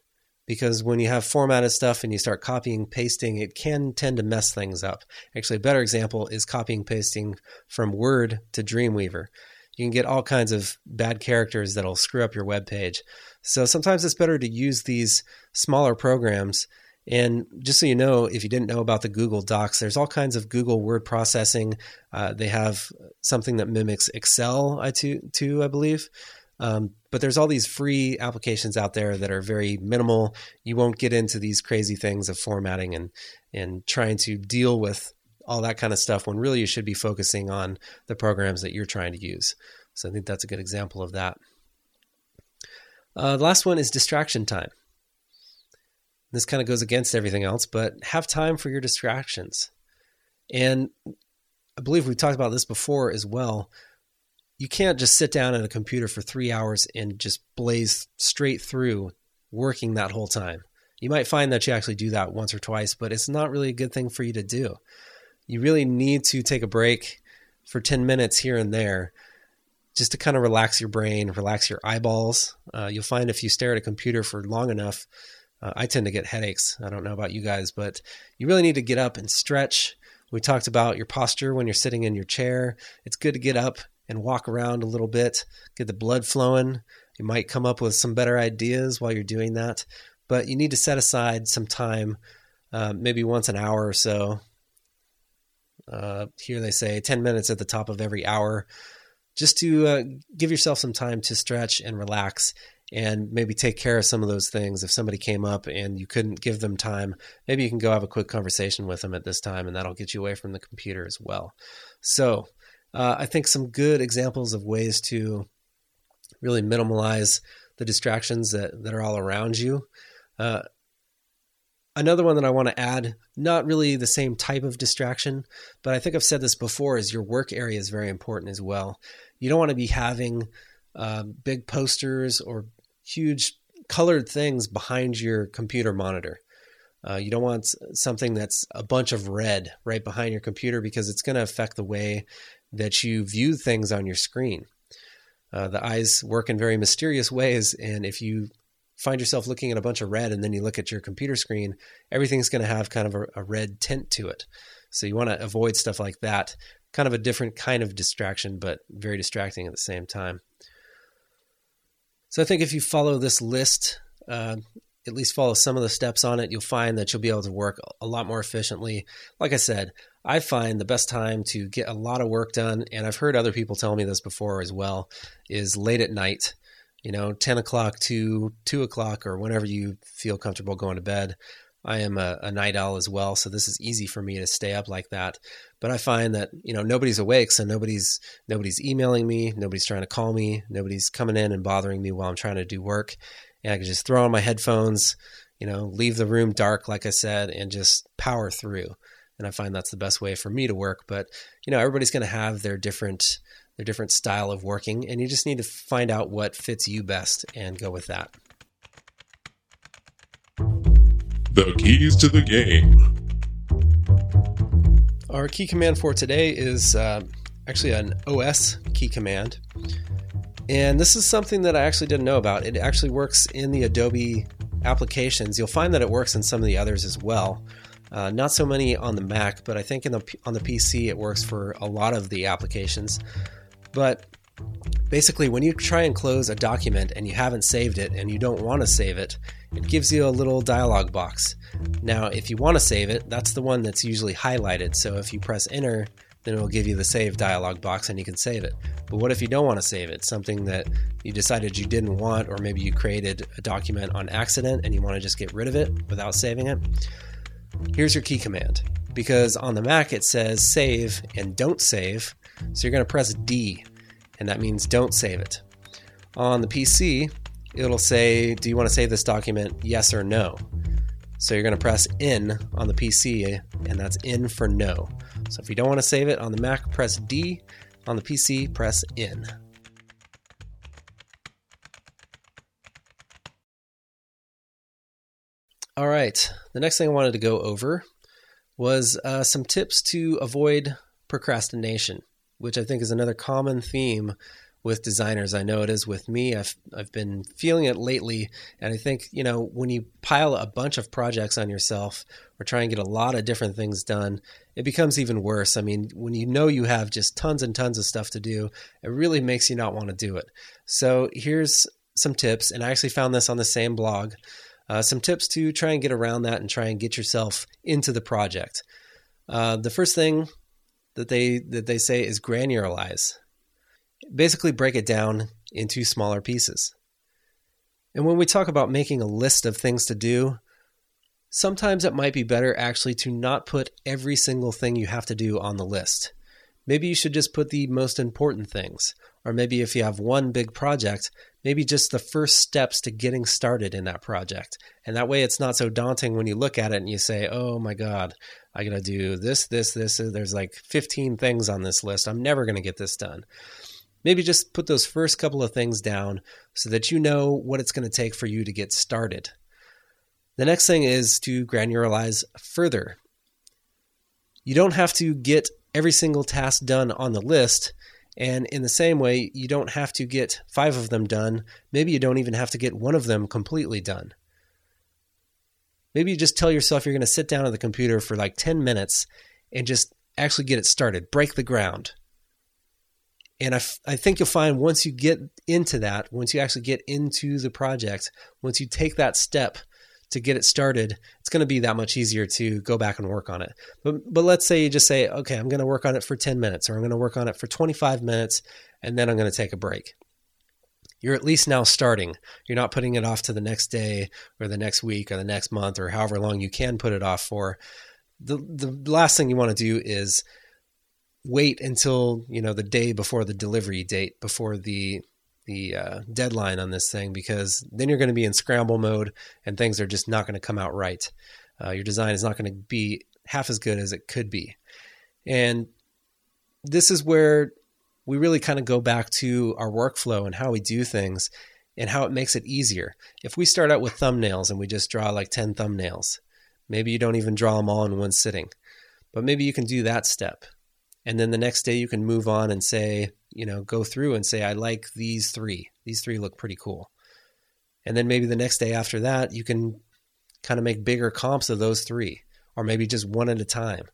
because when you have formatted stuff and you start copying pasting it can tend to mess things up. Actually a better example is copying pasting from Word to Dreamweaver you can get all kinds of bad characters that'll screw up your web page. So sometimes it's better to use these smaller programs. And just so you know, if you didn't know about the Google Docs, there's all kinds of Google word processing. Uh, they have something that mimics Excel, I too, too I believe. Um, but there's all these free applications out there that are very minimal. You won't get into these crazy things of formatting and and trying to deal with all that kind of stuff when really you should be focusing on the programs that you're trying to use. So I think that's a good example of that. Uh, the last one is distraction time. This kind of goes against everything else, but have time for your distractions. And I believe we've talked about this before as well. You can't just sit down at a computer for three hours and just blaze straight through working that whole time. You might find that you actually do that once or twice, but it's not really a good thing for you to do. You really need to take a break for 10 minutes here and there just to kind of relax your brain, relax your eyeballs. Uh, you'll find if you stare at a computer for long enough, uh, I tend to get headaches. I don't know about you guys, but you really need to get up and stretch. We talked about your posture when you're sitting in your chair. It's good to get up and walk around a little bit, get the blood flowing. You might come up with some better ideas while you're doing that, but you need to set aside some time, uh, maybe once an hour or so. Uh, here they say 10 minutes at the top of every hour just to uh, give yourself some time to stretch and relax and maybe take care of some of those things. If somebody came up and you couldn't give them time, maybe you can go have a quick conversation with them at this time, and that'll get you away from the computer as well. So, uh, I think some good examples of ways to really minimalize the distractions that, that are all around you. Uh, another one that I want to add, not really the same type of distraction, but I think I've said this before, is your work area is very important as well. You don't want to be having uh, big posters or huge colored things behind your computer monitor. Uh, you don't want something that's a bunch of red right behind your computer because it's going to affect the way that you view things on your screen. Uh, the eyes work in very mysterious ways, and if you find yourself looking at a bunch of red and then you look at your computer screen, everything's going to have kind of a, a red tint to it. So you want to avoid stuff like that. Kind of a different kind of distraction, but very distracting at the same time. So I think if you follow this list, uh, at least follow some of the steps on it, you'll find that you'll be able to work a lot more efficiently. Like I said, I find the best time to get a lot of work done, and I've heard other people tell me this before as well, is late at night. You know, 10 o'clock to 2 o'clock or whenever you feel comfortable going to bed. I am a, a, night owl as well, so this is easy for me to stay up like that. But I find that you know nobody's awake, so nobody's nobody's emailing me, nobody's trying to call me, nobody's coming in and bothering me while I'm trying to do work, and I can just throw on my headphones, you know, leave the room dark, like I said, and just power through. And I find that's the best way for me to work. But you know, everybody's going to have their different their different style of working, and you just need to find out what fits you best and go with that. The keys to the game. Our key command for today is uh, actually an OS key command. And this is something that I actually didn't know about. It actually works in the Adobe applications. You'll find that it works in some of the others as well. Uh, not so many on the Mac, but I think in the on the PC it works for a lot of the applications. But basically, when you try and close a document and you haven't saved it and you don't want to save it, it gives you a little dialog box. Now, if you want to save it, that's the one that's usually highlighted. So if you press enter, then it'll give you the save dialog box and you can save it. But what if you don't want to save it? Something that you decided you didn't want, or maybe you created a document on accident and you want to just get rid of it without saving it? Here's your key command. Because on the Mac it says save and don't save, so you're going to press D, and that means don't save it. On the PC, it'll say, Do you want to save this document? Yes or no. So you're going to press N on the PC, and that's N for no. So if you don't want to save it on the Mac, press D. On the PC, press N. All right, the next thing I wanted to go over was uh, some tips to avoid procrastination, which I think is another common theme with designers. I know it is with me. I've I've been feeling it lately, and I think you know when you pile a bunch of projects on yourself or try and get a lot of different things done, it becomes even worse. I mean, when you know you have just tons and tons of stuff to do, it really makes you not want to do it. So here's some tips, and I actually found this on the same blog. Uh, some tips to try and get around that and try and get yourself into the project. Uh, the first thing that they that they say is granularize basically break it down into smaller pieces. And when we talk about making a list of things to do, sometimes it might be better actually to not put every single thing you have to do on the list. Maybe you should just put the most important things. Or maybe if you have one big project, maybe just the first steps to getting started in that project. And that way it's not so daunting when you look at it and you say, oh my God, I got to do this, this, this. Uh, there's like 15 things on this list. I'm never going to get this done. Maybe just put those first couple of things down so that you know what it's going to take for you to get started. The next thing is to granularize further. You don't have to get every single task done on the list and in the same way, you don't have to get five of them done. Maybe you don't even have to get one of them completely done. Maybe you just tell yourself you're going to sit down at the computer for like 10 minutes and just actually get it started, break the ground. And I, f- I think you'll find once you get into that, once you actually get into the project, once you take that step to get it started, it's going to be that much easier to go back and work on it. But but let's say you just say, okay, I'm going to work on it for 10 minutes, or I'm going to work on it for 25 minutes, and then I'm going to take a break. You're at least now starting. You're not putting it off to the next day or the next week or the next month or however long you can put it off for. The the last thing you want to do is wait until you know the day before the delivery date before the the uh, deadline on this thing because then you're going to be in scramble mode and things are just not going to come out right. Uh, your design is not going to be half as good as it could be. And this is where we really kind of go back to our workflow and how we do things and how it makes it easier. If we start out with thumbnails and we just draw like 10 thumbnails, maybe you don't even draw them all in one sitting, but maybe you can do that step. And then the next day you can move on and say, you know, go through and say, I like these three. These three look pretty cool. And then maybe the next day after that, you can kind of make bigger comps of those three, or maybe just one at a time.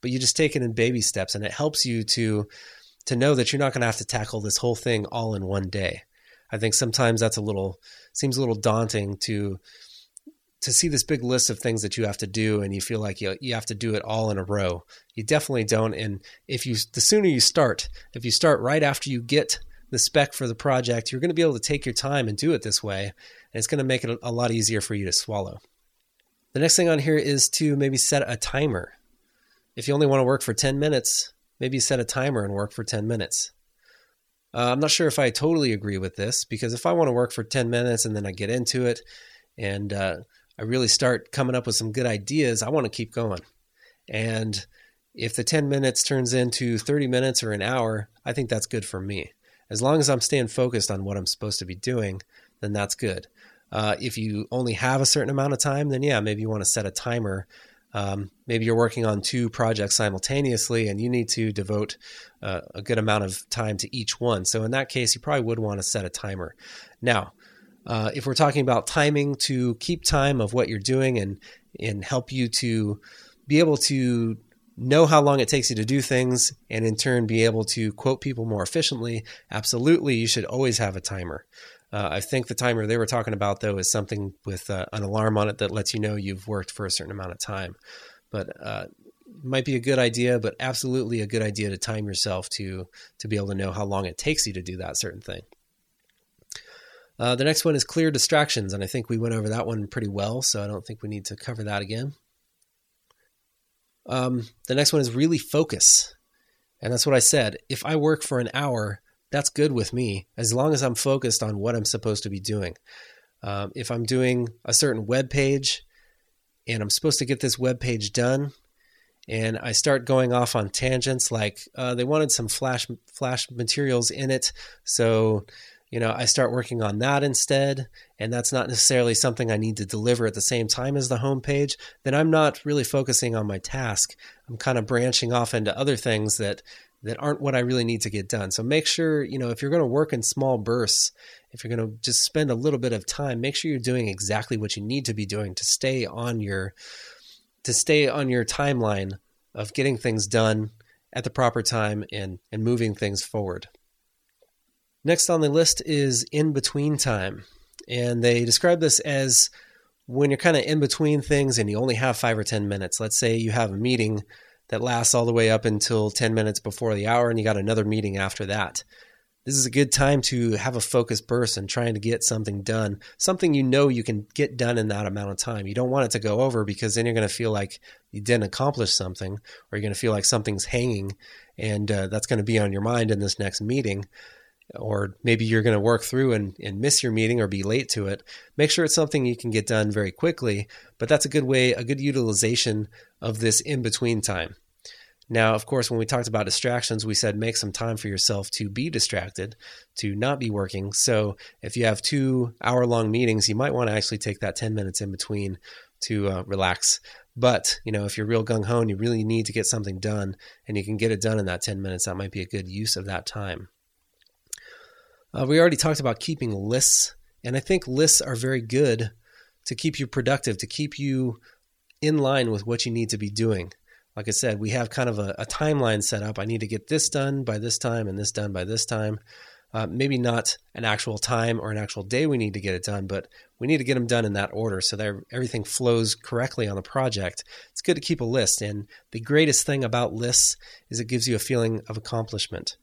But you just take it in baby steps, and it helps you to to know that you're not going to have to tackle this whole thing all in one day. I think sometimes that's a little seems a little daunting to to see this big list of things that you have to do and you feel like you, you have to do it all in a row. You definitely don't. And if you, the sooner you start, if you start right after you get the spec for the project, you're going to be able to take your time and do it this way. And it's going to make it a lot easier for you to swallow. The next thing on here is to maybe set a timer. If you only want to work for 10 minutes, maybe set a timer and work for 10 minutes. Uh, I'm not sure if I totally agree with this because if I want to work for 10 minutes and then I get into it and uh, I really start coming up with some good ideas, I want to keep going. And if the 10 minutes turns into 30 minutes or an hour, I think that's good for me. As long as I'm staying focused on what I'm supposed to be doing, then that's good. Uh, if you only have a certain amount of time, then yeah, maybe you want to set a timer. Um, maybe you're working on two projects simultaneously and you need to devote uh, a good amount of time to each one. So, in that case, you probably would want to set a timer. Now, uh, if we're talking about timing to keep time of what you're doing and and help you to be able to know how long it takes you to do things and in turn be able to quote people more efficiently absolutely you should always have a timer. Uh, i think the timer they were talking about though is something with uh, an alarm on it that lets you know you've worked for a certain amount of time. But uh, might be a good idea but absolutely a good idea to time yourself to to be able to know how long it takes you to do that certain thing uh, the next one is clear distractions, and I think we went over that one pretty well, so I don't think we need to cover that again. Um, the next one is really focus. And that's what I said. If I work for an hour, that's good with me, as long as I'm focused on what I'm supposed to be doing. Um, if I'm doing a certain web page and I'm supposed to get this web page done, and I start going off on tangents like uh, they wanted some flash flash materials in it, so you know, I start working on that instead, and that's not necessarily something I need to deliver at the same time as the homepage, then I'm not really focusing on my task. I'm kind of branching off into other things that that aren't what I really need to get done. So make sure, you know, if you're going to work in small bursts, if you're going to just spend a little bit of time, make sure you're doing exactly what you need to be doing to stay on your to stay on your timeline of getting things done at the proper time and and moving things forward. Next on the list is in between time. And they describe this as when you're kind of in between things and you only have five or 10 minutes. Let's say you have a meeting that lasts all the way up until 10 minutes before the hour and you got another meeting after that. This is a good time to have a focused burst and trying to get something done, something you know you can get done in that amount of time. You don't want it to go over because then you're going to feel like you didn't accomplish something or you're going to feel like something's hanging and uh, that's going to be on your mind in this next meeting or maybe you're going to work through and, and miss your meeting or be late to it, make sure it's something you can get done very quickly. But that's a good way, a good utilization of this in between time. Now, of course, when we talked about distractions, we said make some time for yourself to be distracted, to not be working. So if you have two hour long meetings, you might want to actually take that 10 minutes in between to uh, relax. But, you know, if you're real gung ho and you really need to get something done and you can get it done in that 10 minutes, that might be a good use of that time. Uh, we already talked about keeping lists, and I think lists are very good to keep you productive, to keep you in line with what you need to be doing like I said, we have kind of a, a, timeline set up. I need to get this done by this time and this done by this time. Uh, maybe not an actual time or an actual day we need to get it done, but we need to get them done in that order so that everything flows correctly on the project. It's good to keep a list. And the greatest thing about lists is it gives you a feeling of accomplishment.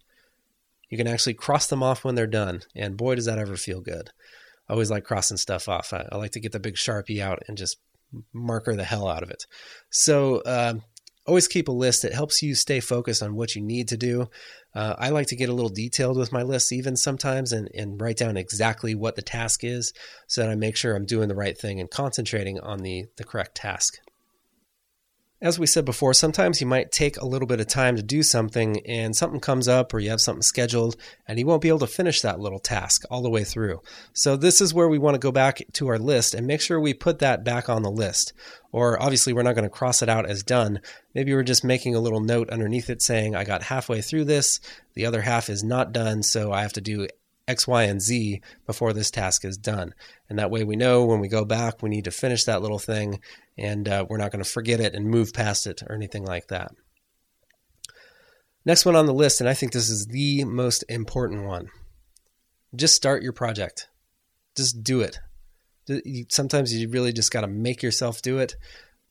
You can actually cross them off when they're done. And boy, does that ever feel good. I always like crossing stuff off. I, I like to get the big Sharpie out and just marker the hell out of it. So, uh, always keep a list. It helps you stay focused on what you need to do. Uh, I like to get a little detailed with my lists, even sometimes, and, and write down exactly what the task is so that I make sure I'm doing the right thing and concentrating on the, the correct task as we said before, sometimes you might take a little bit of time to do something and something comes up or you have something scheduled and you won't be able to finish that little task all the way through. So, this is where we want to go back to our list and make sure we put that back on the list. Or obviously, we're not going to cross it out as done. Maybe we're just making a little note underneath it saying, I got halfway through this, the other half is not done, so I have to do X, Y, and Z before this task is done. And that way we know when we go back, we need to finish that little thing and uh, we're not going to forget it and move past it or anything like that. Next one on the list, and I think this is the most important one just start your project. Just do it. Sometimes you really just got to make yourself do it.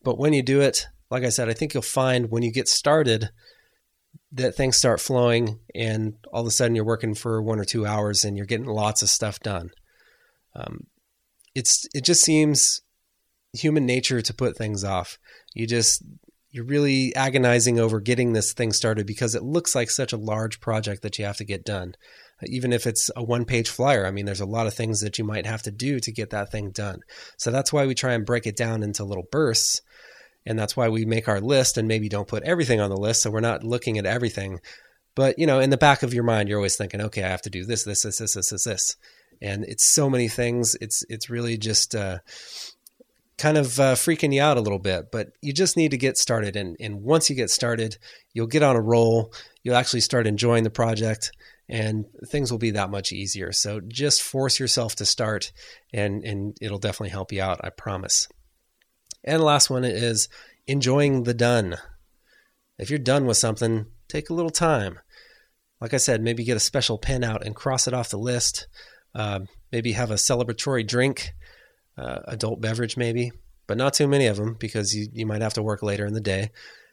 But when you do it, like I said, I think you'll find when you get started, that things start flowing and all of a sudden you're working for one or two hours and you're getting lots of stuff done. Um, it's it just seems human nature to put things off. You just you're really agonizing over getting this thing started because it looks like such a large project that you have to get done. Even if it's a one page flyer, I mean, there's a lot of things that you might have to do to get that thing done. So that's why we try and break it down into little bursts and that's why we make our list and maybe don't put everything on the list so we're not looking at everything. But you know in the back of your mind you're always thinking okay i have to do this this this this this this, this. and it's so many things. It's it's really just uh, kind of uh, freaking you out a little bit but you just need to get started. And and once you get started you'll get on a roll. You'll actually start enjoying the project and things will be that much easier. So just force yourself to start and and it'll definitely help you out i promise and the last one is enjoying the done. If you're done with something, take a little time. Like I said, maybe get a special pen out and cross it off the list. Uh, maybe have a celebratory drink, uh, adult beverage, maybe, but not too many of them because you, you might have to work later in the day.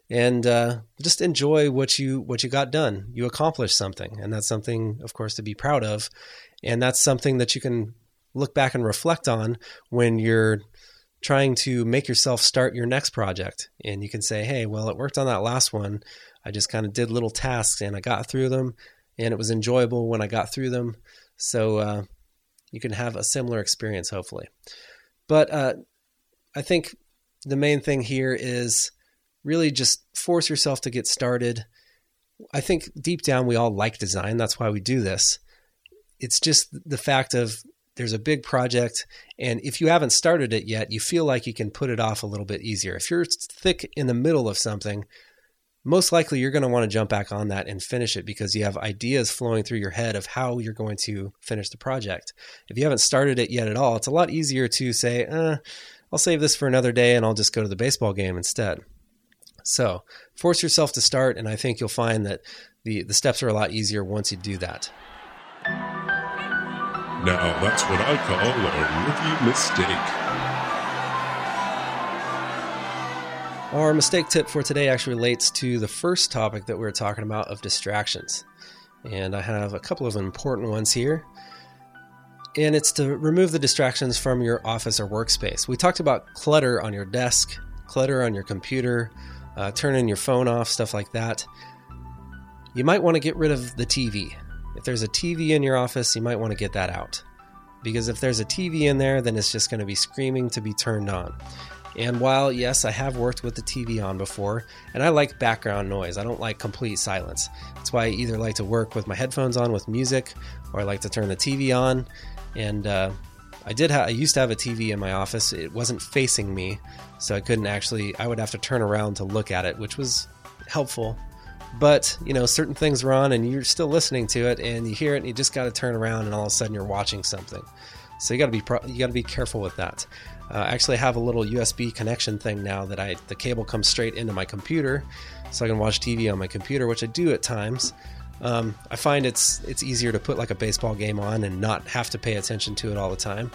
And uh, just enjoy what you what you got done. You accomplished something, and that's something, of course, to be proud of. And that's something that you can look back and reflect on when you're trying to make yourself start your next project. And you can say, hey, well, it worked on that last one. I just kind of did little tasks and I got through them, and it was enjoyable when I got through them. So uh, you can have a similar experience, hopefully. But uh, I think the main thing here is really just force yourself to get started. I think deep down we all like design. That's why we do this. It's just the fact of there's a big project and if you haven't started it yet you feel like you can put it off a little bit easier. If you're thick in the middle of something most likely you're going to want to jump back on that and finish it because you have ideas flowing through your head of how you're going to finish the project. If you haven't started it yet at all it's a lot easier to say uh, i'll save this for another day and i'll just go to the baseball game instead. So force yourself to start and i think you'll find that the, the steps are a lot easier once you do that now, that's what I call a rookie mistake. Our mistake tip for today actually relates to the first topic that we were talking about of distractions. And I have a couple of important ones here. And it's to remove the distractions from your office or workspace. We talked about clutter on your desk, clutter on your computer, uh, turning your phone off, stuff like that. You might want to get rid of the TV if there's a TV in your office, you might want to get that out. Because if there's a TV in there, then it's just going to be screaming to be turned on. And while, yes, I have worked with the TV on before, and I like background noise, I don't like complete silence. That's why I either like to work with my headphones on with music, or I like to turn the TV on. And uh, I did. Ha- I used to have a TV in my office. It wasn't facing me, so I couldn't actually. I would have to turn around to look at it, which was helpful. But you know, certain things are on, and you're still listening to it, and you hear it, and you just got to turn around, and all of a sudden you're watching something. So you got to be pro- you got to be careful with that. Uh, I actually have a little USB connection thing now that I the cable comes straight into my computer, so I can watch TV on my computer, which I do at times. Um, I find it's it's easier to put like a baseball game on and not have to pay attention to it all the time.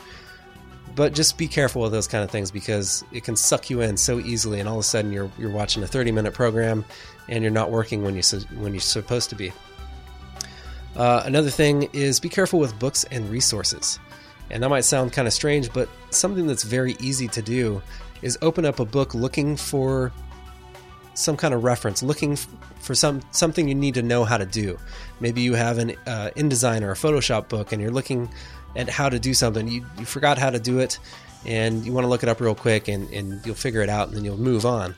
But just be careful with those kind of things because it can suck you in so easily, and all of a sudden you're you're watching a 30 minute program and you're not working when you when you're supposed to be. Uh, another thing is be careful with books and resources. And that might sound kind of strange, but something that's very easy to do is open up a book looking for some kind of reference, looking for some something you need to know how to do. Maybe you have an uh, InDesign or a Photoshop book, and you're looking at how to do something. You, you forgot how to do it, and you want to look it up real quick, and, and you'll figure it out, and then you'll move on.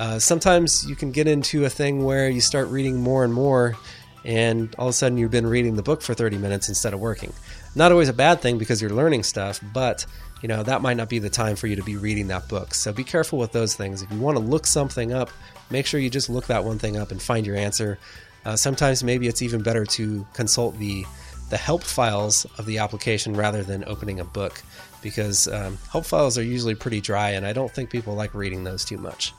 Uh, sometimes you can get into a thing where you start reading more and more, and all of a sudden you've been reading the book for 30 minutes instead of working. Not always a bad thing because you're learning stuff, but you know that might not be the time for you to be reading that book. So be careful with those things. If you want to look something up, make sure you just look that one thing up and find your answer. Uh, sometimes maybe it's even better to consult the the help files of the application rather than opening a book because um, help files are usually pretty dry and I don't think people like reading those too much.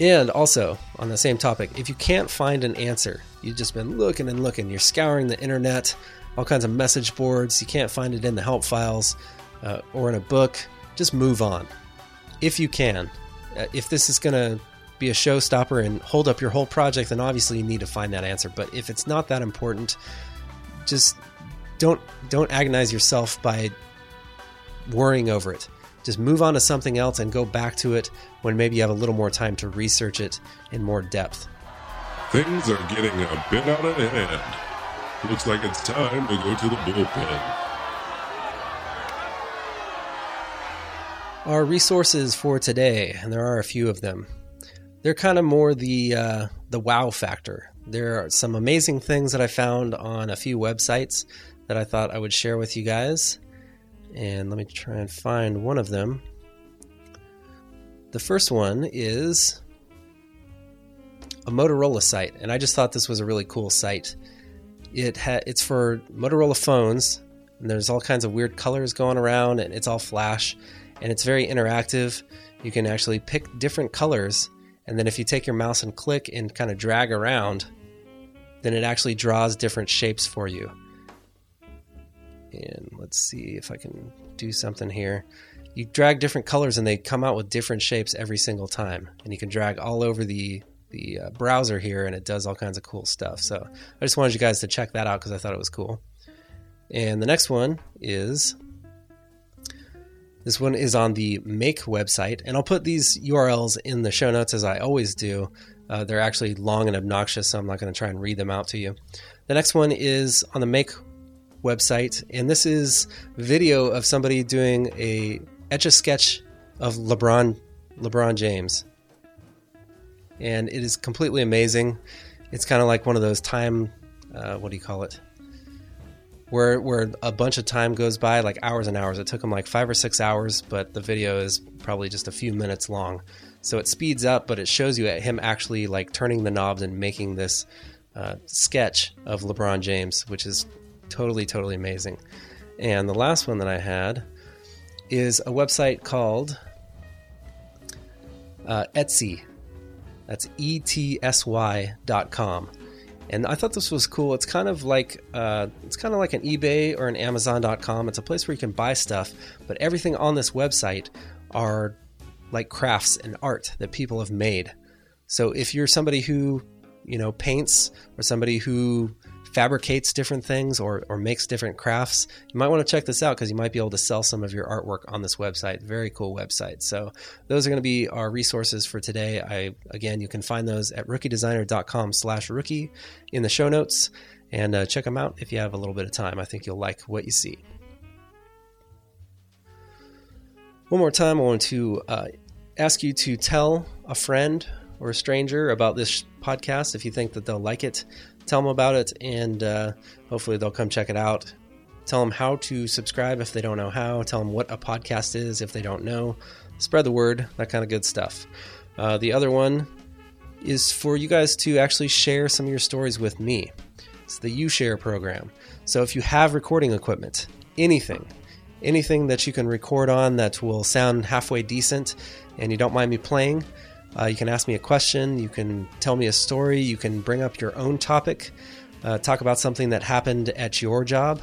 And also, on the same topic, if you can't find an answer, you've just been looking and looking, you're scouring the internet, all kinds of message boards, you can't find it in the help files uh, or in a book, just move on. If you can. Uh, if this is going to be a showstopper and hold up your whole project, then obviously you need to find that answer. But if it's not that important, just don't don't agonize yourself by worrying over it. Just move on to something else and go back to it when maybe you have a little more time to research it in more depth. Things are getting a bit out of hand. Looks like it's time to go to the bullpen. Our resources for today, and there are a few of them, they're kind of more the uh, the wow factor. There are some amazing things that I found on a few websites that I thought I would share with you guys. And let me try and find one of them. The first one is a Motorola site, and I just thought this was a really cool site. It ha- it's for Motorola phones, and there's all kinds of weird colors going around, and it's all flash, and it's very interactive. You can actually pick different colors, and then if you take your mouse and click and kind of drag around, then it actually draws different shapes for you. And let's see if I can do something here. You drag different colors and they come out with different shapes every single time. And you can drag all over the the uh, browser here and it does all kinds of cool stuff. So I just wanted you guys to check that out because I thought it was cool. And the next one is this one is on the Make website, and I'll put these URLs in the show notes as I always do. Uh, they're actually long and obnoxious, so I'm not going to try and read them out to you. The next one is on the Make website, and this is video of somebody doing a etch a sketch of LeBron LeBron James, and it is completely amazing. It's kind of like one of those time, uh, what do you call it? Where where a bunch of time goes by, like hours and hours. It took him like five or six hours, but the video is probably just a few minutes long. So it speeds up, but it shows you him actually like turning the knobs and making this uh, sketch of LeBron James, which is totally, totally amazing. And the last one that I had is a website called uh, Etsy. That's E T S Y dot com. And I thought this was cool. It's kind of like uh, it's kind of like an eBay or an Amazon.com. It's a place where you can buy stuff, but everything on this website are like crafts and art that people have made. So if you're somebody who, you know, paints or somebody who fabricates different things or, or makes different crafts, you might want to check this out because you might be able to sell some of your artwork on this website. Very cool website. So those are going to be our resources for today. I again, you can find those at rookiedesigner.com/rookie in the show notes, and uh, check them out if you have a little bit of time. I think you'll like what you see. One more time, I want to uh, ask you to tell a friend or a stranger about this podcast if you think that they'll like it. Tell them about it, and uh, hopefully they'll come check it out. Tell them how to subscribe if they don't know how. Tell them what a podcast is if they don't know. Spread the word, that kind of good stuff. Uh, the other one is for you guys to actually share some of your stories with me. It's the You Share program. So if you have recording equipment, anything, anything that you can record on that will sound halfway decent and you don't mind me playing, uh, you can ask me a question, you can tell me a story, you can bring up your own topic, uh, talk about something that happened at your job.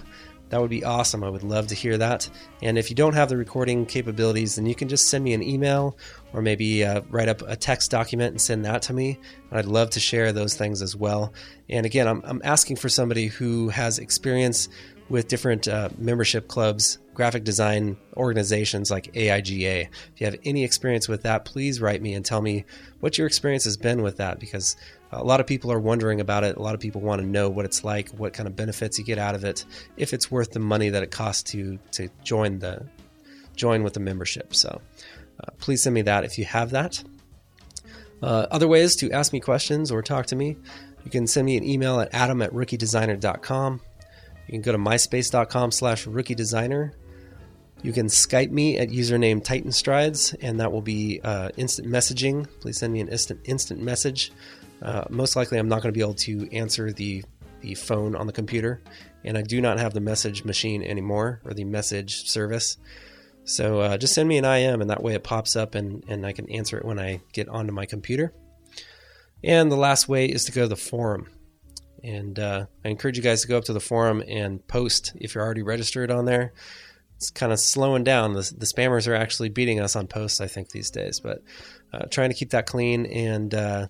That would be awesome. I would love to hear that. And if you don't have the recording capabilities, then you can just send me an email or maybe uh, write up a text document and send that to me. And I'd love to share those things as well. And again, I'm, I'm asking for somebody who has experience with different uh, membership clubs, graphic design organizations like AIGA. If you have any experience with that, please write me and tell me what your experience has been with that because a lot of people are wondering about it. A lot of people want to know what it's like, what kind of benefits you get out of it, if it's worth the money that it costs to to join the join with the membership. So uh, please send me that if you have that. Uh, other ways to ask me questions or talk to me, you can send me an email at adam at rookiedesigner.com. You can go to myspace.com slash rookie designer. You can Skype me at username Titan Strides, and that will be uh, instant messaging. Please send me an instant instant message. Uh, most likely, I'm not going to be able to answer the the phone on the computer, and I do not have the message machine anymore or the message service. So uh, just send me an IM, and that way it pops up, and and I can answer it when I get onto my computer. And the last way is to go to the forum. And uh, I encourage you guys to go up to the forum and post if you're already registered on there. It's kind of slowing down. The, the spammers are actually beating us on posts, I think, these days. But uh, trying to keep that clean. And uh,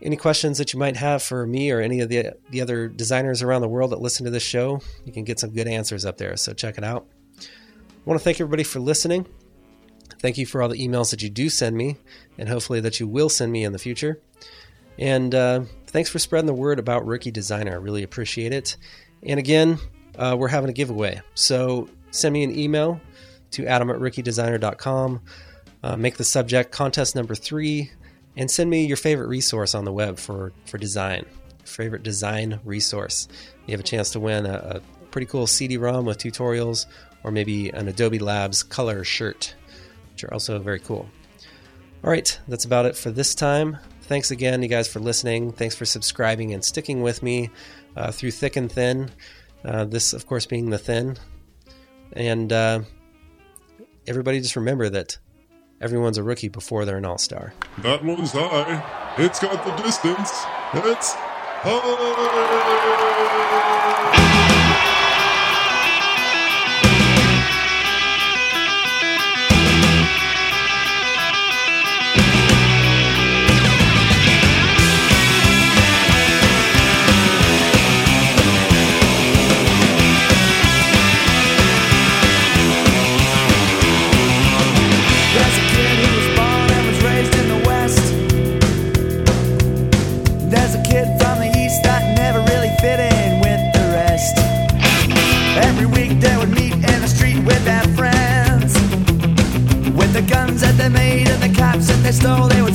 any questions that you might have for me or any of the, the other designers around the world that listen to this show, you can get some good answers up there. So check it out. I want to thank everybody for listening. Thank you for all the emails that you do send me, and hopefully that you will send me in the future. And uh, thanks for spreading the word about Rookie Designer. I really appreciate it. And again, uh, we're having a giveaway. So send me an email to adam at rookiedesigner.com. Uh, make the subject contest number three and send me your favorite resource on the web for, for design. Favorite design resource. You have a chance to win a, a pretty cool CD ROM with tutorials or maybe an Adobe Labs color shirt, which are also very cool. All right, that's about it for this time. Thanks again, you guys, for listening. Thanks for subscribing and sticking with me uh, through thick and thin. Uh, this, of course, being the thin. And uh, everybody just remember that everyone's a rookie before they're an all star. That one's high. It's got the distance. It's high. That they